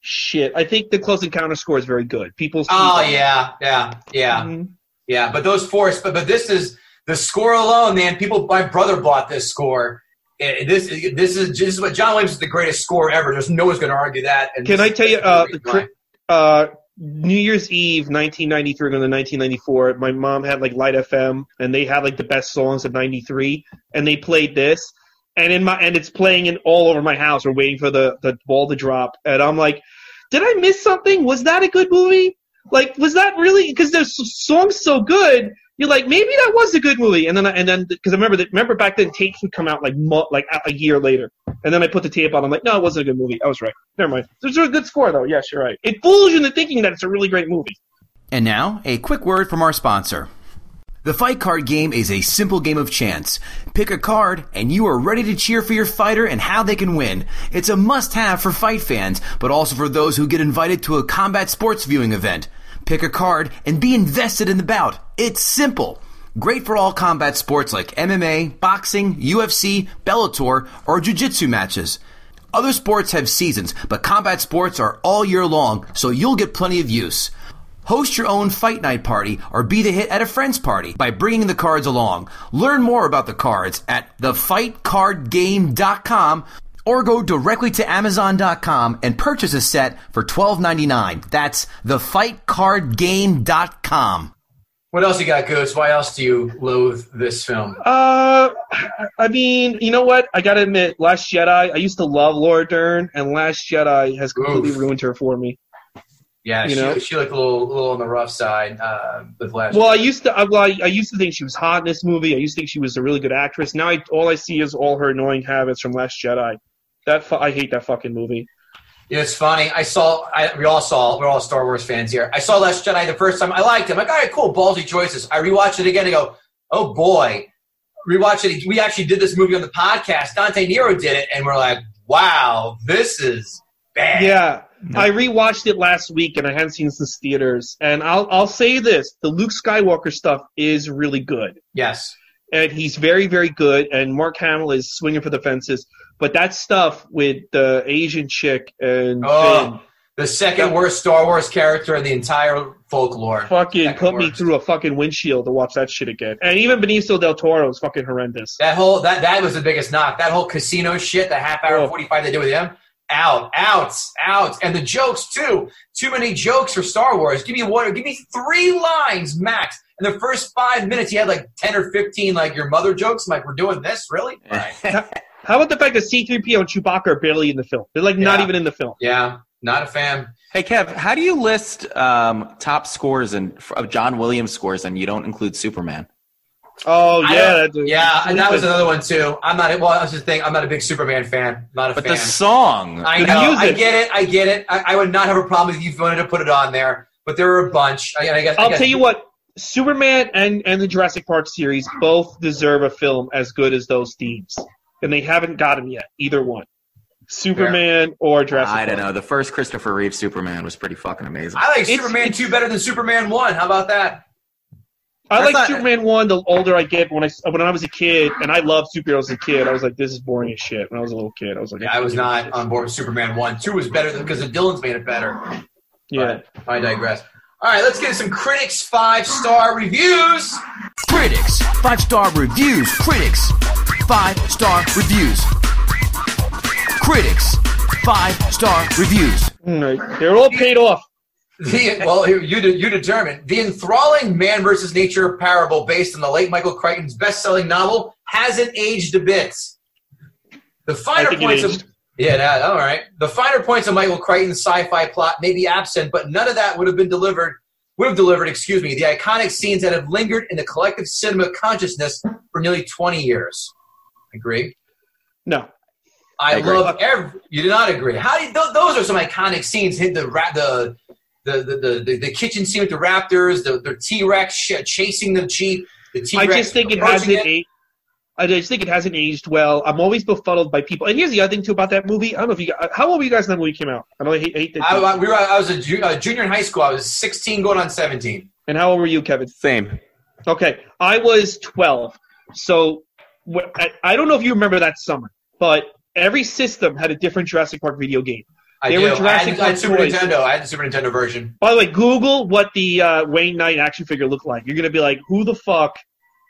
S5: shit. I think the Close Encounter score is very good. People.
S3: Oh yeah, yeah, yeah.
S5: Mhm.
S3: Yeah, but those four, but, but this is the score alone, man. People, my brother bought this score. Eh, This this is just what John Williams is the greatest score ever. There's no one's going to argue that. And
S5: Can
S3: this
S5: I tell you, uh, the uh, New Year's Eve, 1993 going to 1994. My mom had like Light FM, and they had like the best songs of '93, and they played this, and in my and it's playing in all over my house. We're waiting for the the ball to drop, and I'm like, did I miss something? Was that a good movie? Like, was that really? Because the song's so good. You're like, maybe that was a good movie, and then I, and then because I remember that remember back then tapes would come out like mo- like a, a year later, and then I put the tape on. I'm like, no, it wasn't a good movie. I was right. Never mind. There's a good score though. Yes, you're right. It fools you into thinking that it's a really great movie.
S1: And now, a quick word from our sponsor. The fight card game is a simple game of chance. Pick a card, and you are ready to cheer for your fighter and how they can win. It's a must have for fight fans, but also for those who get invited to a combat sports viewing event. Pick a card and be invested in the bout. It's simple. Great for all combat sports like MMA, boxing, UFC, Bellator, or Jiu Jitsu matches. Other sports have seasons, but combat sports are all year long, so you'll get plenty of use. Host your own fight night party or be the hit at a friend's party by bringing the cards along. Learn more about the cards at thefightcardgame.com or go directly to amazon.com and purchase a set for $12.99. That's thefightcardgame.com.
S3: What else you got, Goose? Why else do you loathe this film?
S5: Uh, I mean, you know what? I gotta admit, Last Jedi. I used to love Laura Dern, and Last Jedi has completely
S3: Oof.
S5: ruined her for me.
S3: Yeah,
S5: You
S3: she,
S5: know?
S3: she looked a little, little on the rough side uh, with last.
S5: Well, I used to, I, well, I, I used to think she was hot in this movie. I used to think she was a really good actress. Now, I, all I see is all her annoying habits from Last Jedi. That fu- I hate that fucking movie.
S3: Yeah, it's funny. I saw. I, we all saw. We're all Star Wars fans here. I saw Last Jedi the first time. I liked him. I like, all right, cool, ballsy choices. I rewatched it again and go, oh boy. Rewatch it. We actually did this movie on the podcast. Dante Nero did it, and we're like, wow, this is bad.
S5: Yeah, I rewatched it last week, and I hadn't seen this in theaters. And I'll I'll say this: the Luke Skywalker stuff is really good.
S3: Yes.
S5: and he's very, very good. And Mark Hamill is swinging for the fences. But that stuff with the Asian chick and
S3: Oh,
S5: Finn
S3: the second worst Star Wars character in the entire folklore.
S5: fucking
S3: Second
S5: put me through a fucking windshield to watch that shit again. And even Benicio del Toro is fucking horrendous.
S3: That whole that that was the biggest knock. That whole casino shit, the half hour
S5: Oh.
S3: forty five they did with him. Out, out, out, and the jokes too. Too many jokes for Star Wars. Give me one. Give me three lines max. In the first five minutes, he had like ten or fifteen like your mother jokes. I'm like, we're doing this, really? Right. *laughs*
S5: How about the fact that C3PO and Chewbacca are barely in the film? They're like not even in the film.
S3: yeah, not a fan.
S4: Hey Kev, how do you list um, top scores and of John Williams scores and you don't include Superman?
S5: Oh yeah,
S3: don't-
S5: that-
S3: yeah, and that was another one too. I'm not. Well, that's the thing. I'm not a big Superman fan. Not a
S4: But
S3: fan.
S4: the song,
S3: I
S5: The
S3: know. I
S5: music.
S3: get it. I get it. I, I would not have a problem if you wanted to put it on there. But there were a bunch. I, I guess. I
S5: I'll
S3: guess-
S5: tell you what. Superman and, and the Jurassic Park series both deserve a film as good as those themes, and they haven't gotten yet. Either one, Superman or Jurassic.
S4: I don't
S5: Park.
S4: know. The first Christopher Reeve Superman was pretty fucking amazing.
S3: I like
S5: It's-
S3: Superman
S5: it's-
S3: two better than Superman one. How about that?
S5: I
S4: That's
S5: like
S4: not-
S5: Superman one. The older I get, when I when I was a kid, and I loved superheroes as a kid, I was like, this is boring as shit. When I was a little kid, I was like,
S3: Yeah, I was not on board with Superman one. Two was better because the Dylan's made it better.
S5: Yeah,
S3: But I digress. All right, let's get some critics five star reviews.
S1: Critics, five star reviews. Critics, five star reviews. Critics, five star reviews.
S5: They're all paid off.
S3: The, well, you de- you determine the enthralling man versus nature parable based on the late Michael Crichton's best-selling novel hasn't aged a bit. The finer
S5: I think it
S3: points of yeah, that, all right. The finer points of Michael Crichton's sci-fi plot may be absent, but none of that would have been delivered. Would have delivered, excuse me, the iconic scenes that have lingered in the collective cinema consciousness for nearly twenty years. Agree.
S5: No,
S3: I,
S4: I
S3: love every. You do not agree. How do you, th- those are some iconic scenes? Hit the ra- the the, the, the, the the kitchen scene with the raptors, the the T Rex sh- chasing the jeep. The T
S5: I
S3: Rex.
S5: I just think it hasn't aged. I just think it hasn't aged well. I'm always befuddled by people. And here's the other thing too about that movie. I don't know if you. Got, how old were you guys when that movie came out? I know I hate, hate that.
S3: I, I- we were, I was a, ju- a junior in high school. I was 16, going on 17.
S5: and how old were you, Kevin?
S4: Same.
S5: Okay, I was 12. So I, I don't know if you remember that summer, but every system had a different Jurassic Park video game.
S3: I
S5: They
S3: do.
S5: were Jurassic
S3: had, I had Super
S5: toys.
S3: Nintendo. I had the Super Nintendo version.
S5: By the way, Google what the uh, Wayne Knight action figure looked like. You're gonna be like, who the fuck?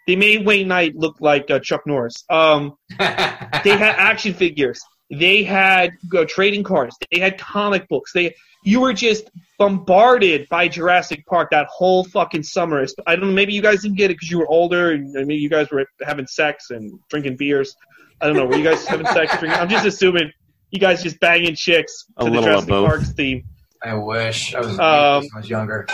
S5: They made Wayne Knight look like uh, Chuck Norris. Um, *laughs* they had action figures. They had uh, trading cards. They had comic books. They you were just bombarded by Jurassic Park that whole fucking summer. I don't know. Maybe you guys didn't get it because you were older and maybe you guys were having sex and drinking beers. I don't know. Were you guys having sex? Drinking? I'm just assuming you guys just banging chicks
S4: A
S5: to the
S4: little of
S5: Jurassic
S4: both.
S5: Parks theme.
S3: I wish I was,
S5: Um,
S3: I was younger.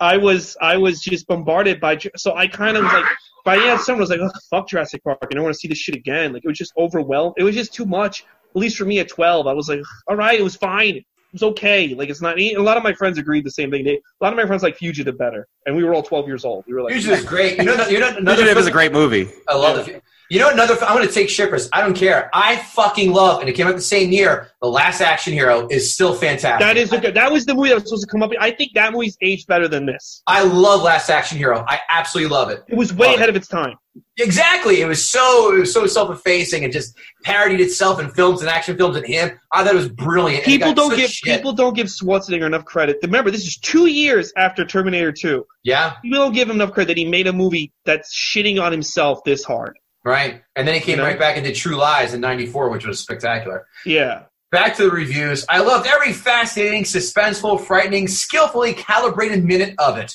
S5: I was I was just bombarded by Ju- so I kind of was like by the end of summer I was like oh, fuck Jurassic Park I don't want to see this shit again like it was just overwhelmed it was just too much at least for me at 12 I was like all right it was fine it was okay. Like it's not. A lot of my friends agreed the same thing. They, a lot of my friends like Fugitive better, and we were all 12 years old. We were like,
S3: Fugitive is great. You know, you know another
S4: Fugitive is a great movie.
S3: I love it. You know, another. I'm going to take shippers. I don't care. I fucking love, and it came out the same year. The Last Action Hero is still fantastic.
S5: that is a good. That was the movie that was supposed to come up. I think that movie's aged better than this.
S3: I love Last Action Hero. I absolutely love it.
S5: It was way
S3: Love
S5: ahead
S3: it.
S5: of its time.
S3: Exactly. It was so it was so self effacing and just parodied itself in films and action films and him. I thought it was brilliant.
S5: People don't give
S3: shit.
S5: people don't give Schwarzenegger enough credit. Remember, this is two years after Terminator 2.
S3: Yeah.
S5: People don't give him enough credit that he made a movie that's shitting on himself this hard.
S3: Right. And then he came
S5: You know?
S3: right back into True Lies in '94, which was spectacular.
S5: Yeah.
S3: Back to the reviews. I loved every fascinating, suspenseful, frightening, skillfully calibrated minute of it.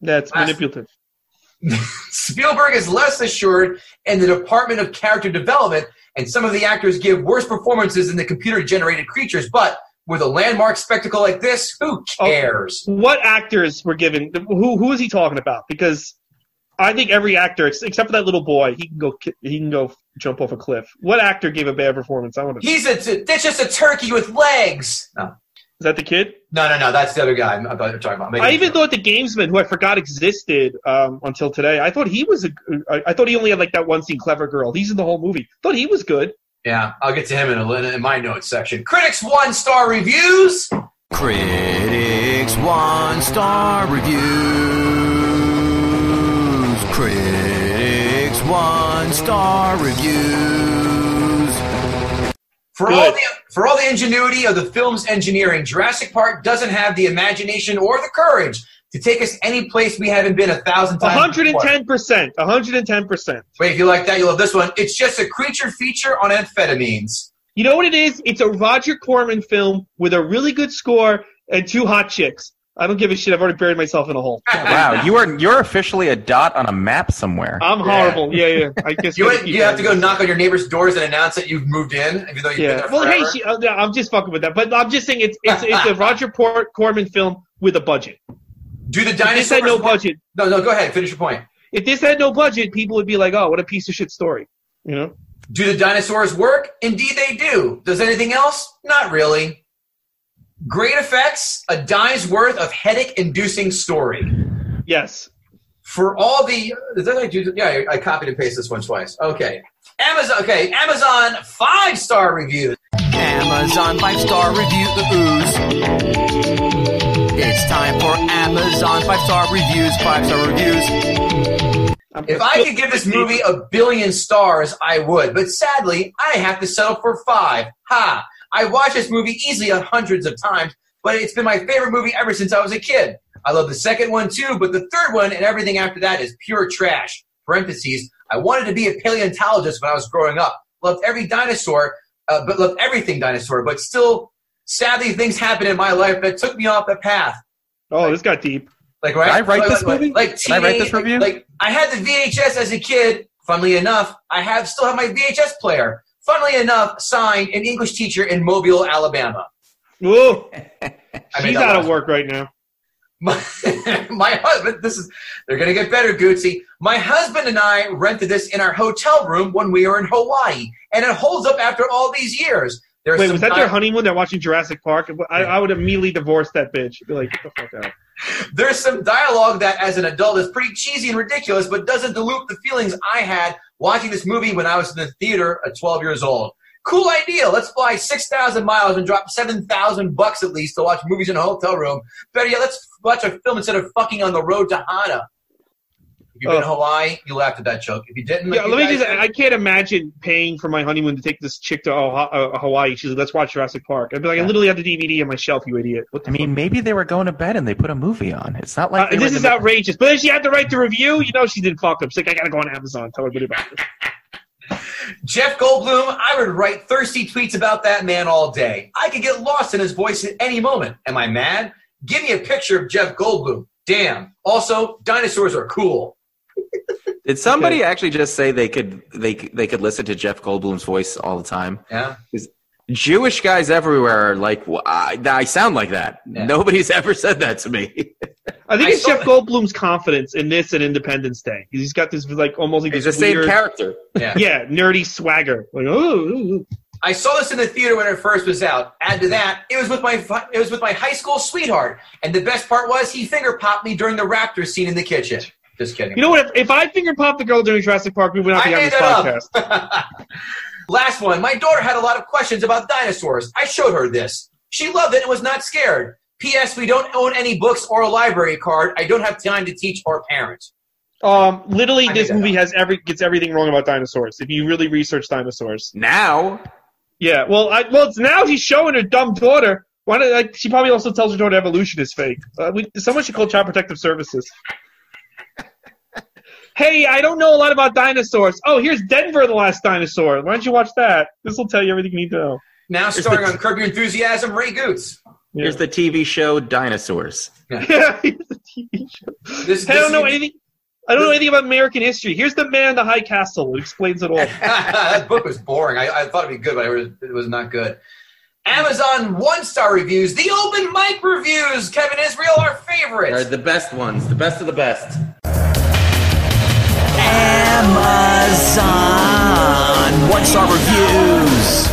S5: That's
S3: Last-
S5: manipulative. *laughs*
S3: Spielberg is less assured in the department of character development, and some of the actors give worse performances than the computer generated creatures. But with a landmark spectacle like this, who
S5: Oh.
S3: cares?
S5: What actors were given? Who who is he talking about? Because I think every actor, except for that little boy, he can go he can go jump off a cliff. What actor gave a bad performance? I want to.
S3: He's a, that's just a turkey with legs. No,
S5: that the kid?
S3: no, no, no that's the other guy I'm, I'm talking about.
S5: I even thought the gamesman, who I forgot existed um, until today, I thought he was a. I, I thought he only had like that one scene, clever girl. He's in the whole movie. Thought he was good.
S3: Yeah, I'll get to him in a in my notes section. Critics one star reviews.
S1: Critics one star reviews. Critics one star reviews.
S3: For
S5: Good.
S3: all the for all the ingenuity of the film's engineering, Jurassic Park doesn't have the imagination or the courage to take us any place we haven't been a thousand times.
S5: hundred and
S3: before.
S5: ten percent. One hundred and ten percent.
S3: Wait, if you like that, you'll love this one. It's just a creature feature on amphetamines.
S5: You know what it is? It's a Roger Corman film with a really good score and two hot chicks. I don't give a shit. I've already buried myself in a hole. *laughs*
S4: Wow, you are you're officially a dot on a map somewhere.
S5: I'm horrible. Yeah, yeah. I *laughs* guess
S3: You,
S5: gotta
S3: went-
S5: keep
S3: you have to go knock on your neighbor's doors and announce that you've moved in, even though you've been
S5: Yeah.
S3: there
S5: Well, hey, she, uh, I'm just fucking with that. But I'm just saying it's it's it's a *laughs* Roger Port- Corman film with a budget.
S3: Do the
S5: If this
S3: dinosaurs?
S5: had no
S3: work?
S5: budget,
S3: No, no. Go ahead. Finish your point.
S5: if this had no budget, people would be like, "Oh, what a piece of shit story." You know?
S3: Do the dinosaurs work? Indeed, they do. Does anything else? Not really. Great effects, a dime's worth of headache-inducing story.
S5: Yes.
S3: For all the, is that I do? Yeah, I copied and pasted this one twice. Okay, Amazon. Okay, Amazon five-star reviews.
S1: Amazon five star reviews. The booze. It's time for Amazon five star reviews. Five star reviews.
S3: If I could give this movie a billion stars, I would. But sadly, I have to settle for five. Ha! I watched this movie easily a hundreds of times, but it's been my favorite movie ever since I was a kid. I love the second one too, but the third one and everything after that is pure trash. Parentheses. I wanted to be a paleontologist when I was growing up. Loved every dinosaur, uh, but loved everything dinosaur. But still, sadly, things happened in my life that took me off the path.
S5: oh, this got deep.
S3: Like right?
S4: Did I write
S3: like,
S4: this
S3: like,
S4: movie?
S3: Like,
S4: Did I write this review?
S3: Like, like, I had the VHS as a kid. Funnily enough, I have still have my VHS player. Funnily enough, signed an English teacher in Mobile, Alabama.
S5: Ooh, *laughs*
S3: I
S5: she's
S3: made that
S5: out of work right now.
S3: my, *laughs* my husband, this is, they're going to get better, Gucci. My husband and I rented this in our hotel room when we were in Hawaii, and it holds up after all these years. There's
S5: Wait, was that
S3: di-
S5: their honeymoon? They're watching Jurassic Park. I, I would immediately divorce that bitch. Be like, get the fuck out.
S3: There's some dialogue that, as an adult, is pretty cheesy and ridiculous, but doesn't dilute the feelings I had watching this movie when I was in the theater at 12 years old. Cool idea. Let's fly 6,000 miles and drop 7,000 bucks at least to watch movies in a hotel room. Better yet, let's watch a film instead of fucking on the road to Hana. If you've been to
S5: Oh.
S3: Hawaii, you laughed at that joke. If you didn't,
S5: Yeah, let me just.
S3: did-
S5: I can't imagine paying for my honeymoon to take this chick to uh, Hawaii. She's like, let's watch Jurassic Park. I'd be like, I literally have the DVD on my shelf, you idiot. What
S4: I mean, maybe they were going to bed and they put a movie on. It's not like
S5: Uh, this is outrageous. But then she had the right to review. You know she didn't fuck up. She's like, I gotta go on Amazon. Tell everybody about it. *laughs*
S3: Jeff Goldblum, I would write thirsty tweets about that man all day. I could get lost in his voice at any moment. Am I mad? Give me a picture of Jeff Goldblum. Damn. Also, dinosaurs are cool.
S4: Did somebody actually just say they could they they could listen to Jeff Goldblum's voice all the time?
S3: Yeah.
S4: Jewish guys everywhere are like, well, I, I sound like that.
S3: Yeah.
S4: Nobody's *laughs* ever said that to me.
S5: I think
S3: I
S5: it's
S3: saw
S5: Jeff
S3: that.
S5: Goldblum's confidence in this and Independence Day. He's got this like almost like
S4: He's the
S5: this
S4: same character.
S3: Yeah. *laughs*
S5: yeah, nerdy swagger. Like, oh, ooh, ooh.
S3: I saw this in the theater when it first was out. Add to that, it was with my it was with my high school sweetheart, and the best part was he finger popped me during the raptor scene in the kitchen. Just kidding.
S5: You know what? If, if I finger popped the girl during Jurassic Park, we would not
S3: I
S5: be on
S3: made
S5: this
S3: that
S5: podcast.
S3: up. *laughs* Last one. My daughter had a lot of questions about dinosaurs. I showed her this. She loved it and was not scared. P.S. We don't own any books or a library card. I don't have time to teach or parent.
S5: Um, literally,
S3: I
S5: this
S3: made that
S5: movie has every gets everything wrong about dinosaurs. If you really research dinosaurs,
S4: Now,
S5: yeah. Well, I, well, it's now he's showing her dumb daughter. Why don't like she probably also tells her daughter evolution is fake. Uh, we, someone should call Child Protective Services. Hey, I don't know a lot about dinosaurs. Oh, here's Denver, the last dinosaur. Why don't you watch that? This will tell you everything you need to know.
S3: Now starring on Curb Your Enthusiasm, Ray Gootz.
S5: Yeah.
S4: here's the TV show Dinosaurs.
S5: Yeah, *laughs* here's the TV show.
S3: This,
S5: Hey, I don't know anything. I don't know anything about American history. Here's the man in the high castle who explains it all. *laughs*
S3: that book was boring. I, I thought it'd be good, but it was, it was not good. Amazon one star reviews, the open mic reviews. Kevin Israel, our favorite.
S4: Are the best ones, the best of the best.
S1: Amazon one star reviews.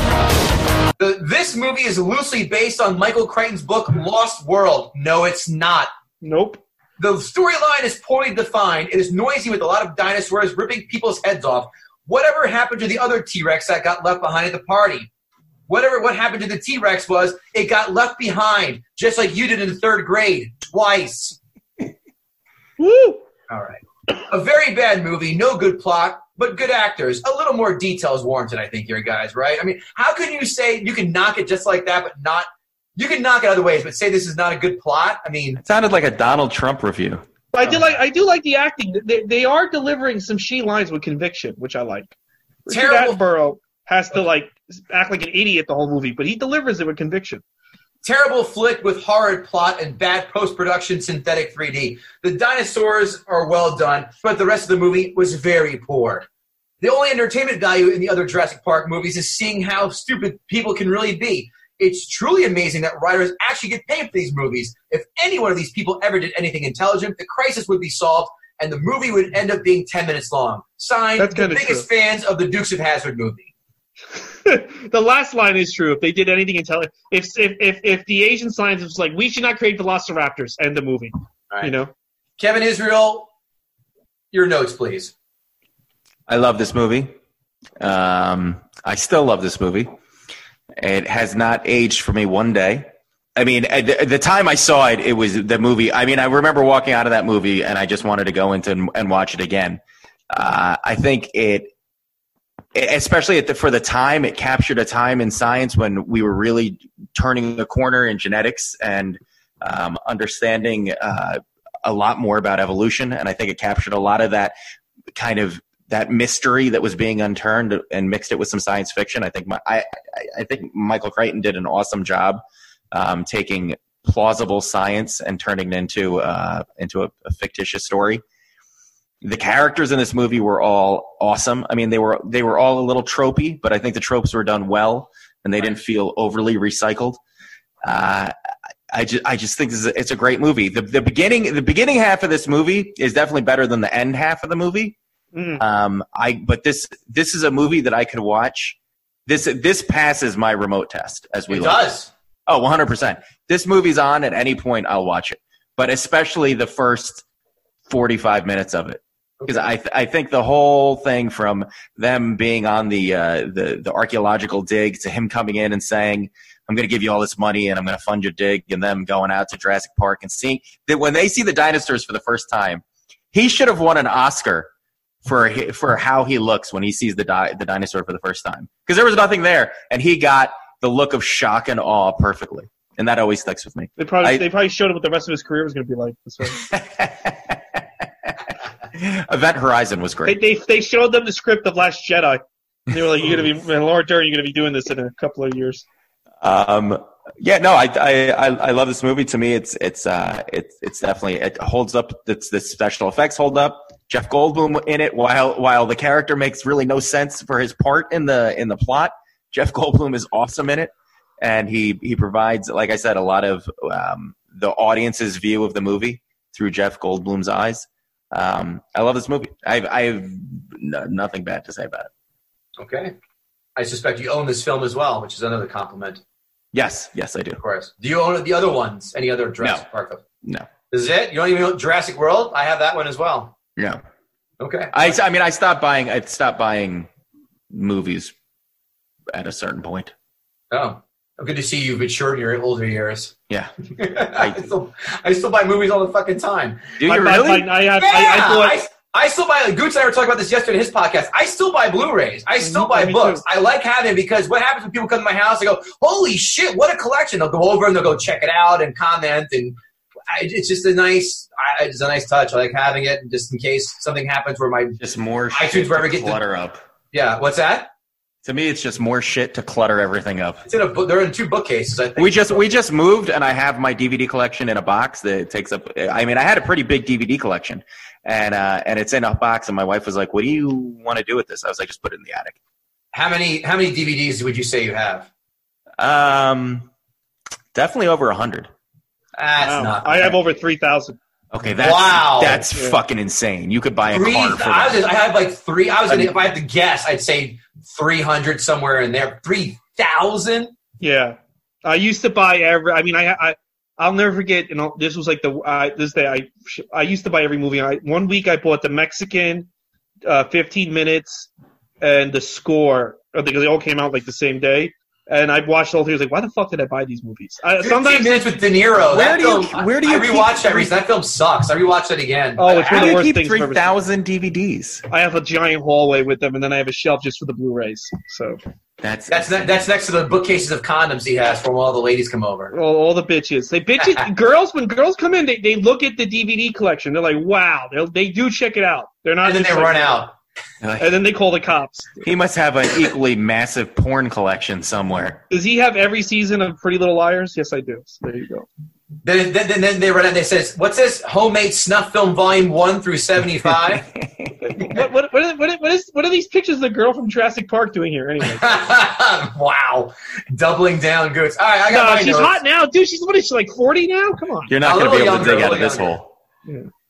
S3: The, this movie is loosely based on Michael Crichton's book Lost World. No, it's not.
S5: Nope.
S3: The storyline is poorly defined. It is noisy with a lot of dinosaurs ripping people's heads off. Whatever happened to the other T Rex that got left behind at the party? Whatever what happened to the T Rex was, it got left behind, just like you did in third grade, twice. *laughs*
S5: Woo!
S3: All right. A very bad movie, no good plot, but good actors. A little more details warranted, I think, here, guys, right? I mean, how can you say you can knock it just like that, but not. You can knock it other ways, but say this is not a good plot? I mean,
S4: It sounded like a Donald Trump review.
S5: I do like I do like the acting. They, they are delivering some she lines with conviction, which I like. Richard
S3: Terrible-
S5: Attenborough has to like act like an idiot the whole movie, but he delivers it with conviction.
S3: Terrible flick with horrid plot and bad post production synthetic 3D. The dinosaurs are well done, but the rest of the movie was very poor. The only entertainment value in the other Jurassic Park movies is seeing how stupid people can really be. It's truly amazing that writers actually get paid for these movies. If any one of these people ever did anything intelligent, the crisis would be solved and the movie would end up being 10 minutes long. Signed, the biggest fans of the Dukes of Hazzard movie. *laughs* *laughs*
S5: the last line is true. If they did anything intelligent, if if if, if the Asian scientist was like, we should not create velociraptors, end the movie.
S3: Right.
S5: You know,
S3: Kevin Israel, your notes, please.
S4: I love this movie. Um, I still love this movie. It has not aged for me one day. I mean, at the, at the time I saw it, it was the movie. I mean, I remember walking out of that movie and I just wanted to go into and, and watch it again. Uh, I think it, especially at the, for the time, it captured a time in science when we were really turning the corner in genetics and um, understanding uh, a lot more about evolution. And I think it captured a lot of that kind of that mystery that was being unturned and mixed it with some science fiction. I think my, I, I- think Michael Crichton did an awesome job um, taking plausible science and turning it into uh, into a, a fictitious story. The characters in this movie were all awesome. I mean, they were they were all a little tropey, but I think the tropes were done well, and they didn't feel overly recycled. Uh, I just I just think this is a, it's a great movie. The the beginning the beginning half of this movie is definitely better than the end half of the movie.
S5: Mm.
S4: Um, I but this this is a movie that I could watch. This this passes my remote test as we
S3: It does.
S4: Oh, 100 percent. This movie's on at any point. I'll watch it, but especially the first 45 minutes of it because I th- I think the whole thing from them being on the uh, the the archaeological dig to him coming in and saying. I'm going to give you all this money and I'm going to fund your dig, and them going out to Jurassic Park and seeing that when they see the dinosaurs for the first time, he should have won an Oscar for for how he looks when he sees the di- the dinosaur for the first time because there was nothing there, and he got the look of shock and awe perfectly, and that always sticks with me.
S5: They probably
S4: I-
S5: they probably showed him what the rest of his career was going to be like. *laughs*
S4: Event Horizon was
S5: They,
S4: great.
S5: they they showed them the script of Last Jedi. And they were like, "You're gonna be man, Laura Dern. You're gonna be doing this in a couple of years."
S4: Um, yeah, no, I, I I I love this movie. To me, it's it's uh it's it's definitely it holds up. It's the special effects hold up. Jeff Goldblum in it, while while the character makes really no sense for his part in the in the plot. Jeff *laughs* Goldblum is awesome in it, and he he provides, like I said, a lot of um, the audience's view of the movie through Jeff Goldblum's eyes. Um, I love this movie. I I have n- nothing bad to say about it.
S3: Okay. I suspect you own this film as well, which is another compliment,
S4: Yes, yes, I do.
S3: of course. Do you own the other ones? Any other Jurassic
S4: No.
S3: Park?
S4: No,
S3: This is it? You don't even own Jurassic World? I have that one as well.
S4: no.
S3: Okay.
S4: I, I mean, I stopped buying. I stopped buying movies at a certain point.
S3: Oh, good to see you've matured in your older years.
S4: Yeah. *laughs*
S3: I, still, I still buy movies all the fucking time.
S4: Do you
S5: I,
S4: really?
S5: I, I, have,
S3: Yeah,
S5: I, I bought,
S3: I, I still buy. Like, Gooch and I were talking about this yesterday in his podcast. I still buy Blu-rays. I still buy books.
S5: too.
S3: I like having because what happens when people come to my house? They go, "Holy shit, what a collection!" They'll go over and they'll go check it out and comment, and I, it's just a nice. I, it's a nice touch. I like having it, just in case something happens where my
S4: just more
S3: iTunes
S4: shit
S3: wherever get the-
S4: clutter up.
S3: yeah. What's that?
S4: To me, it's just more shit to clutter everything up.
S3: It's in a book. They're in two bookcases. I think.
S4: We just we just moved, and I have my DVD collection in a box that takes up. I mean, I had a pretty big DVD collection, and uh, and it's in a box. And my wife was like, "What do you want to do with this?" I was like, "Just put it in the attic."
S3: How many how many DVDs would you say you have?
S4: Um, definitely over a hundred.
S3: That's
S5: wow.
S3: not.
S5: I have over 3,000.
S4: Okay, that's
S3: Wow.
S4: that's
S5: Yeah.
S4: fucking insane. You could buy a
S3: three.
S4: car for
S3: I, was
S4: that.
S3: just, I have like three. I was gonna, if I had to guess, I'd say three hundred somewhere in there. Three thousand.
S5: Yeah, I used to buy every. I mean, I, I I'll never forget. You know, this was like the uh, this day. I I used to buy every movie. I one week I bought the Mexican, uh, 15 minutes, and the score uh, because they all came out like the same day. And I watched all three. I was like, why the fuck did I buy these movies? I,
S3: Fifteen
S5: sometimes
S3: minutes with De Niro.
S4: Where
S3: that
S4: do you-
S3: film,
S4: where do you
S3: I
S4: keep-
S3: rewatched that recently. That film sucks. I rewatched it again.
S5: Oh, it's
S3: I-
S5: one of the worst
S4: keep
S5: things I've
S4: three
S5: ever
S4: thousand DVDs?
S5: I have a giant hallway with them, and then I have a shelf just for the Blu-rays. So
S4: That's
S3: that's ne- that's next to the bookcases of condoms he has from all the ladies come over.
S5: all, all the bitches, they bitches, *laughs* girls. When girls come in, they, they look at the DVD collection. They're like, wow, they they do check it out. They're not.
S3: And then they
S5: like-
S3: run out.
S5: And then they call the cops.
S4: He must have an equally massive porn collection somewhere.
S5: Does he have every season of Pretty Little Liars? Yes, I do. So there you go.
S3: Then, then, then, then they run out and they says, What's this? Homemade snuff film volume 1 through 75? *laughs*
S5: what, what, what, is, what, is, what, is, what are these pictures of the girl from Jurassic Park doing here anyway? *laughs*
S3: wow. Doubling down goods. All right, I got
S5: no,
S3: my
S5: she's
S3: notes.
S5: hot now, dude. She's what is she like forty now? Come on.
S4: You're not going to be
S3: little
S4: able to dig out of
S3: little
S4: this
S3: younger.
S4: hole.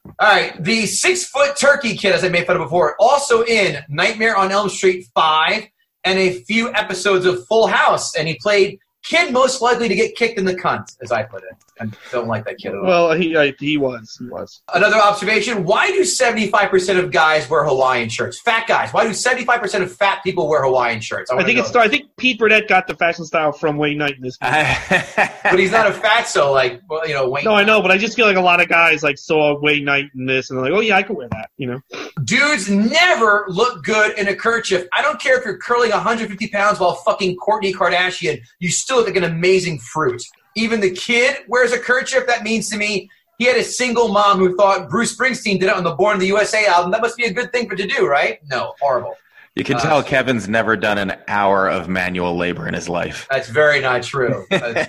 S3: All right, the six foot turkey kid, as I made fun of before, also in Nightmare on Elm Street 5 and a few episodes of Full House. And he played kid most likely to get kicked in the cunt, as I put it. I don't like that kid at all.
S5: Well, he I, he was he was.
S3: Another observation why do 75% of guys wear Hawaiian shirts? Fat guys. Why do 75% of fat people wear Hawaiian shirts?
S5: I
S3: wanna
S5: think it's. I think Pete Burnett got the fashion style from Wayne Knight in this. *laughs*
S3: But he's not a fat, so like, well, you know, Wayne.
S5: No, I know, but I just feel like a lot of guys like saw Wayne Knight in this, and they're like, "Oh yeah, I could wear that." You know,
S3: Dudes never look good in a kerchief. I don't care if you're curling 150 pounds while fucking Kourtney Kardashian. You still look like an amazing fruit. Even the kid wears a kerchief. That means to me, he had a single mom who thought Bruce Springsteen did it on the Born in the USA album. That must be a good thing for to do, right? No, horrible.
S4: You can
S3: Uh,
S4: tell Kevin's never done an hour of manual labor in his life.
S3: That's very not true. *laughs* I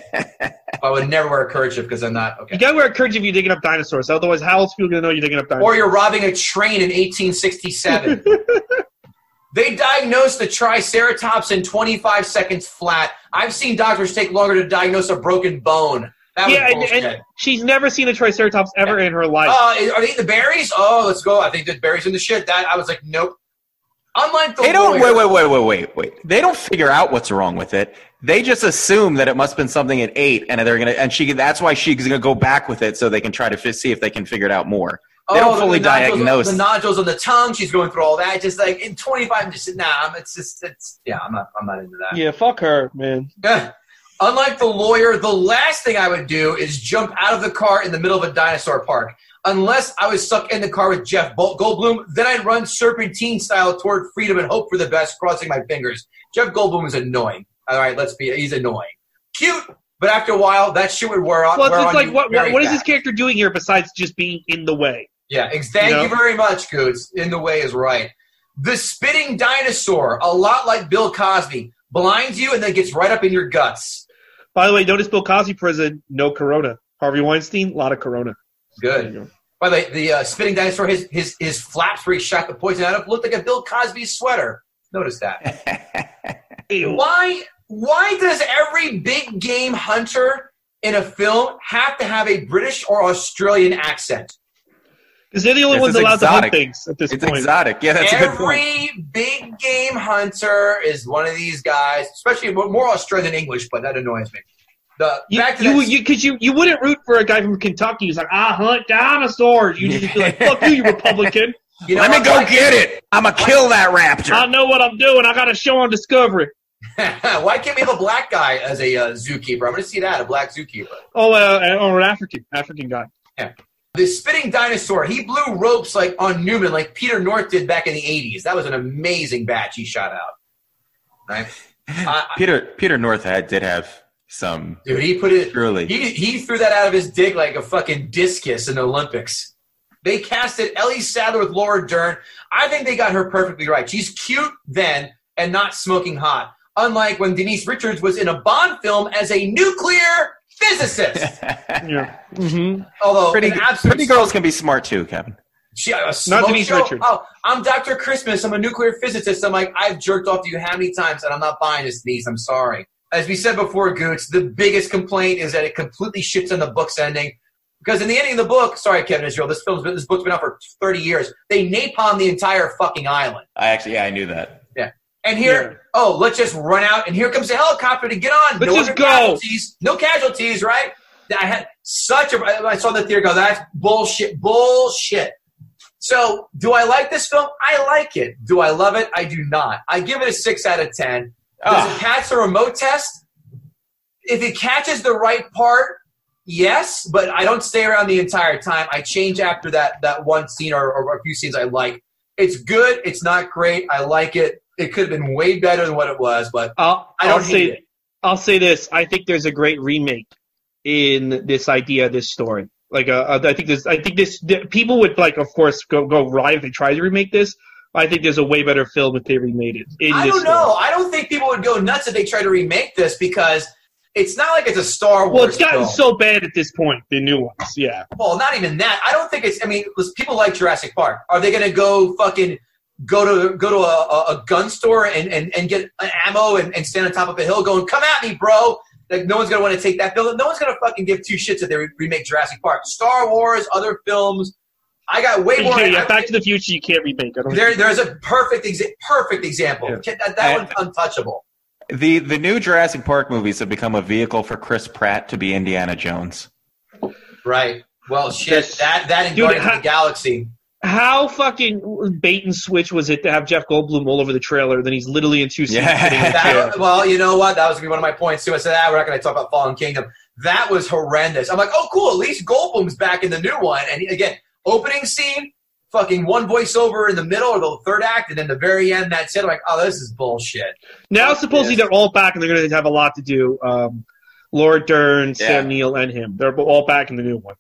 S3: I would never wear a kerchief because I'm not okay.
S5: you gotta wear a kerchief if you're digging up dinosaurs. Otherwise, how else are people gonna know you're digging up dinosaurs?
S3: or you're robbing a train in 1867. *laughs* they diagnosed the Triceratops in 25 seconds flat. I've seen doctors take longer to diagnose a broken bone. That
S5: yeah, and, and she's never seen a Triceratops ever in her life.
S3: uh, are they the berries? Oh, let's go. I think the berries in the shit. That I was like, nope. Unlike the
S4: They don't
S3: lawyer-
S4: wait, wait, wait, wait, wait, wait. They don't figure out what's wrong with it. They just assume that it must have been something it ate, and they're gonna, and she, that's why she's gonna go back with it so they can try to fi- see if they can figure it out more. They don't
S3: Oh, the-
S4: fully
S3: the nodules-
S4: diagnose.
S3: the nodules on the tongue. She's going through all that. Just like in 25, I'm just nah. I'm- It's just it's yeah. I'm not. I'm not into that.
S5: yeah, fuck her, man.
S3: Yeah. Unlike the lawyer, the last thing I would do is jump out of the car in the middle of a dinosaur park. Unless I was stuck in the car with Jeff Goldblum, then I'd run serpentine style toward freedom and hope for the best, crossing my fingers. Jeff Goldblum is annoying. All right, let's be. He's annoying. Cute, but after a while, that shit would wear off.
S5: Well,
S3: wear
S5: it's like what what, what is this character doing here besides just being in the way?
S3: Yeah, ex- thank
S5: You know?
S3: you very much, Gootz. In the way is right. The spitting dinosaur, a lot like Bill Cosby, blinds you and then gets right up in your guts.
S5: By the way, notice Bill Cosby prison, no Corona. Harvey Weinstein, a lot of Corona.
S3: Good.
S5: go.
S3: By the way, the uh, spitting dinosaur, his, his his flaps where he shot the poison out of looked like a Bill Cosby sweater. Notice that. *laughs* Why why does every big game hunter in a film have to have a British or Australian accent?
S5: Because they're the only
S4: This
S5: ones
S4: is
S5: allowed to hunt things at this
S4: It's
S5: point.
S4: exotic. Yeah, that's a good point.
S3: Every big game hunter is one of these guys, especially more Australian English, but that annoys me. The
S5: You,
S3: back to
S5: you,
S3: that,
S5: you, cause you, you wouldn't root for a guy from Kentucky who's like, I hunt dinosaurs. You'd just be like, fuck you, you *laughs* Republican.
S3: you know
S4: Let me
S3: what?
S4: go
S3: Why
S4: get it. I'm gonna kill that raptor.
S5: I know what I'm doing. I got a show on Discovery. *laughs*
S3: Why can't we have a black guy as a uh, zookeeper? I'm going to see that a black zookeeper.
S5: Oh, uh, or an African, African guy.
S3: The spitting dinosaur, he blew ropes like on Newman, like Peter North did back in the '80s. That was an amazing batch he shot out. Right, I- *laughs*
S4: Peter Peter North had did have some
S3: dude, he put it.
S4: truly.
S3: He he threw that out of his dick like a fucking discus in the Olympics. They casted Ellie Sattler with Laura Dern. I think they got her perfectly right. She's cute then and not smoking hot. Unlike when Denise Richards was in a Bond film as a nuclear physicist. *laughs*
S5: Yeah. hmm
S3: Although
S4: pretty, pretty girls can be smart too, Kevin.
S3: She, a smoke
S5: Denise
S3: show?
S5: Richards.
S3: Oh, I'm Dr. Christmas. I'm a nuclear physicist. I'm like, I've jerked off to you how many times, and I'm not buying this, Denise. I'm sorry. As we said before, Gootz, the biggest complaint is that it completely shits on the book's ending. Because in the ending of the book, sorry, Kevin Israel, this film's been, this book's been out for 30 years. They napalm the entire fucking island.
S4: I actually, yeah, I knew that.
S3: And here, oh, let's just run out, and here comes a helicopter to get on.
S5: Let's
S3: no
S5: just go.
S3: Casualties, no casualties, right? I had such a. I saw the theater go. That's bullshit. Bullshit. So, do I like this film? I like it. Do I love it? I do not. I give it a six out of ten. Does
S4: Oh.
S3: it ah. catch the remote test? If it catches the right part, yes, but I don't stay around the entire time. I change after that that one scene or, or a few scenes I like. It's good. It's not great. I like it. It could have been way better than what it was, but
S5: I'll,
S3: I don't
S5: I'll
S3: hate
S5: say,
S3: it.
S5: I'll say this. I think there's a great remake in this idea, this story. Like, uh, uh, I think this, I think this, th- people would like, of course, go go riot if they try to remake this. I think there's a way better film if they remade it. In
S3: I
S5: this
S3: don't know. I don't think people would go nuts if they try to remake this because it's not like it's a Star Wars.
S5: Well, it's gotten
S3: film.
S5: so bad at this point. The new ones, yeah.
S3: Well, not even that. I don't think it's. I mean, people like Jurassic Park. Are they going to go fucking go to go to a, a, a gun store and, and, and get ammo and, and stand on top of a hill going, "Come at me, bro"? Like no one's going to want to take that bill. No one's going to fucking give two shits if they remake Jurassic Park. Star Wars, other films. I got way
S5: You
S3: more.
S5: can't, yeah, Back to the Future, you can't remake. I don't
S3: there, there's a perfect exa- perfect example.
S5: Yeah.
S3: That, that
S4: And-
S3: one's untouchable.
S4: The the new Jurassic Park movies have become a vehicle for Chris Pratt to be Indiana Jones.
S3: Right. Well, shit.
S5: That's-
S3: that that and
S5: Dude,
S3: Guardians
S5: ha-
S3: of the Galaxy.
S5: How fucking bait and switch was it to have Jeff Goldblum all over the trailer? Then he's literally in two scenes.
S4: Yeah.
S5: sitting in a chair.
S3: That, *laughs* well, you know what? That was gonna be one of my points too. I said, ah, we're not going to talk about Fallen Kingdom. That was horrendous. I'm like, oh, cool. At least Goldblum's back in the new one. And he- again, opening scene, fucking one voiceover in the middle or the third act, and then the very end. That's it. I'm like, oh, this is bullshit.
S5: Now supposedly
S3: Yes.
S5: they're all back and they're going to have a lot to do. Um, Laura Dern, Sam
S4: Yeah.
S5: Neill, and him. They're all back in the new one.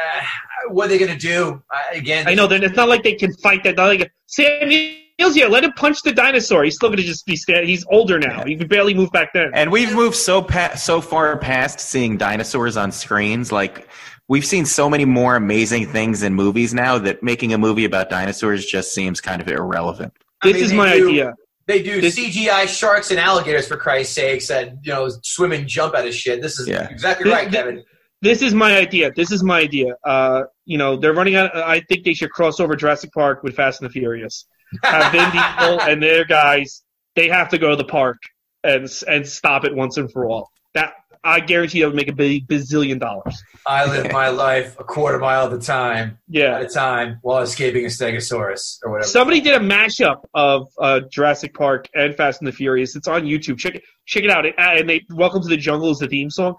S3: Uh, what are they going to do? Uh, again,
S5: I know. Then it's not like they can fight that. Not like Sam Neill's here. Let him punch the dinosaur. He's still going to just be stand. He's older now. He could barely move back then.
S4: And we've moved so pa- so far past seeing dinosaurs on screens. Like we've seen so many more amazing things in movies now that making a movie about dinosaurs just seems kind of irrelevant.
S3: I
S5: This
S3: mean,
S5: is
S3: they
S5: my
S3: do-
S5: idea.
S3: They do
S5: This-
S3: CGI sharks and alligators for Christ's sakes and you know swim and jump out of shit. This is
S4: Yeah.
S3: exactly
S5: This-
S3: right,
S5: this-
S3: Kevin.
S5: This is my idea. This is my idea. Uh, you know, they're running out. I think they should cross over Jurassic Park with Fast and the Furious. Have Vin *laughs* Diesel and their guys. They have to go to the park and and stop it once and for all. That I guarantee that would make a bazillion dollars.
S3: I live my life a quarter mile at a time,
S5: Yeah, at
S3: a time, while escaping a Stegosaurus or whatever.
S5: Somebody did a mashup of uh, Jurassic Park and Fast and the Furious. It's on YouTube. Check it, check it out. It, and they "Welcome to the Jungle" is the theme song.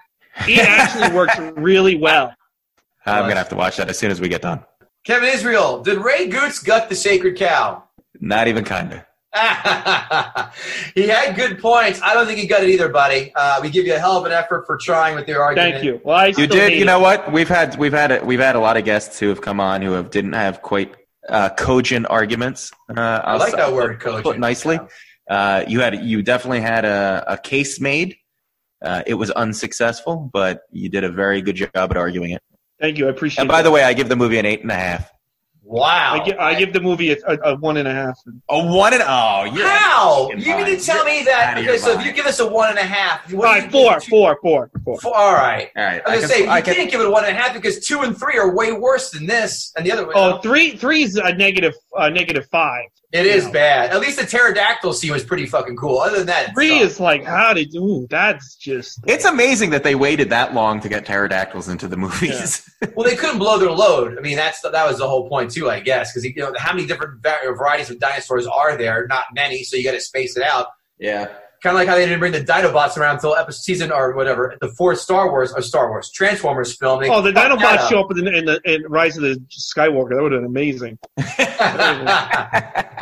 S5: It actually works really well.
S4: I'm gonna have to watch that as soon as we get done.
S3: Kevin Israel, did Ray Gootz gut the sacred cow?
S4: Not even kinda. *laughs*
S3: he had good points. I don't think he got it either, buddy. Uh, we give you a hell of an effort for trying with your argument.
S5: Thank you. Well, I
S4: You did.
S5: hate
S4: You
S5: it.
S4: know what? We've had we've had a, we've had a lot of guests who have come on who have didn't have quite uh, cogent arguments. Uh,
S3: I like that word,
S4: put
S3: cogent.
S4: nicely. Uh, you had you definitely had a, a case made. Uh, it was unsuccessful, but you did a very good job at arguing it.
S5: Thank you. I appreciate.
S4: And by
S5: that.
S4: the way, I give the movie an eight and a half.
S3: Wow.
S5: I, give, I give the movie a, a, a one and a half.
S4: A one and oh, you're
S3: How?
S4: fucking
S3: You mean to tell me
S4: You're
S3: that?
S4: out of your
S3: Okay, so if you give us a one and a half, what
S5: All
S3: do
S5: right,
S3: you
S5: four,
S3: give to-
S5: four, four, four.
S3: four- All right.
S4: All right,
S3: I was gonna say you
S4: I can-
S3: can't give it a one and a half because two and three are way worse than this, and the other. one.
S5: Oh, three, three is a negative, uh, negative five.
S3: It is
S5: no.
S3: bad. At least the pterodactyl scene was pretty fucking cool. Other than that, it
S5: Three is like, how did ooh, that's just.
S4: It's amazing that they waited that long to get pterodactyls into the movies. *laughs*
S3: well, they couldn't blow their load. I mean, that's that was the whole point too, I guess, because you know how many different varieties of dinosaurs are there? Not many, so you got to space it out.
S4: yeah.
S3: Kind of like how they didn't bring the Dinobots around until episode season or whatever the fourth Star Wars or Star Wars Transformers film. They
S5: Oh, the Dinobots show up in, the, in, the, in Rise of the Skywalker. That would have been *laughs* amazing.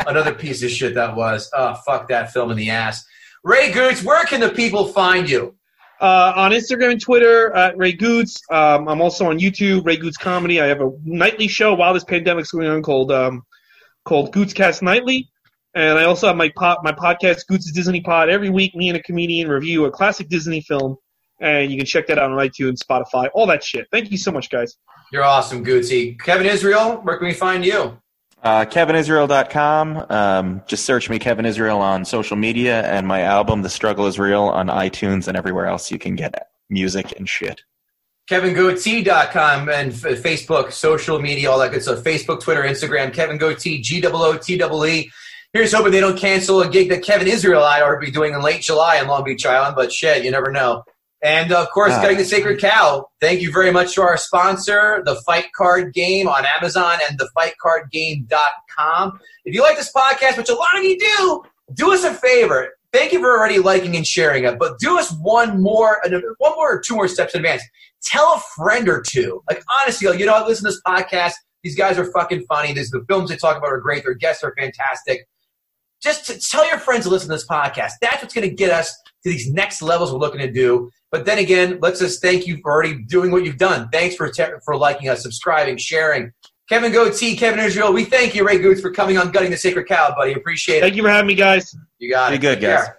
S3: Another piece of shit that was. Oh, fuck that film in the ass. Ray Gootz, where can the people find you?
S5: Uh, on Instagram and Twitter, at Ray Gootz. Um, I'm also on YouTube, Ray Gootz Comedy. I have a nightly show while this pandemic's going on called um, called Gootzcast Nightly. And I also have my pod, my podcast, Gootz Disney Pod. Every week, me and a comedian review a classic Disney film. And you can check that out on iTunes, Spotify, all that shit. Thank you so much, guys.
S3: You're awesome, Gootsy. Kevin Israel, where can we find you?
S4: Uh, KevinIsrael.com. Um, just search me, Kevin Israel, on social media, and my album, The Struggle Is Real, on iTunes and everywhere else you can get music and shit.
S3: KevinGootee.com and f- Facebook, social media, all that good stuff. Facebook, Twitter, Instagram, Kevin Gootee, G O O T E E. Here's hoping they don't cancel a gig that Kevin Israel and I are be doing in late July in Long Beach Island, but shit, you never know. And of course,
S4: Ah.
S3: Gutting the Sacred Cow. Thank you very much to our sponsor, the Fight Card Game on Amazon and thefightcardgame.com. If you like this podcast, which a lot of you do, do us a favor. Thank you for already liking and sharing it, but do us one more, one more or two more steps in advance. Tell a friend or two. Like honestly, like, you know, listen to this podcast. These guys are fucking funny. These the films they talk about are great. Their guests are fantastic. Just to tell your friends to listen to this podcast. That's what's going to get us to these next levels we're looking to do. But then again, let's just thank you for already doing what you've done. Thanks for te- for liking us, subscribing, sharing. Kevin Gootee, Kevin Israel, we thank you, Ray Gootz, for coming on Gutting the Sacred Cow, buddy. Appreciate it.
S5: Thank you for having me, guys.
S3: You got
S4: Be
S3: it.
S4: good,
S3: Take
S4: guys.
S3: care.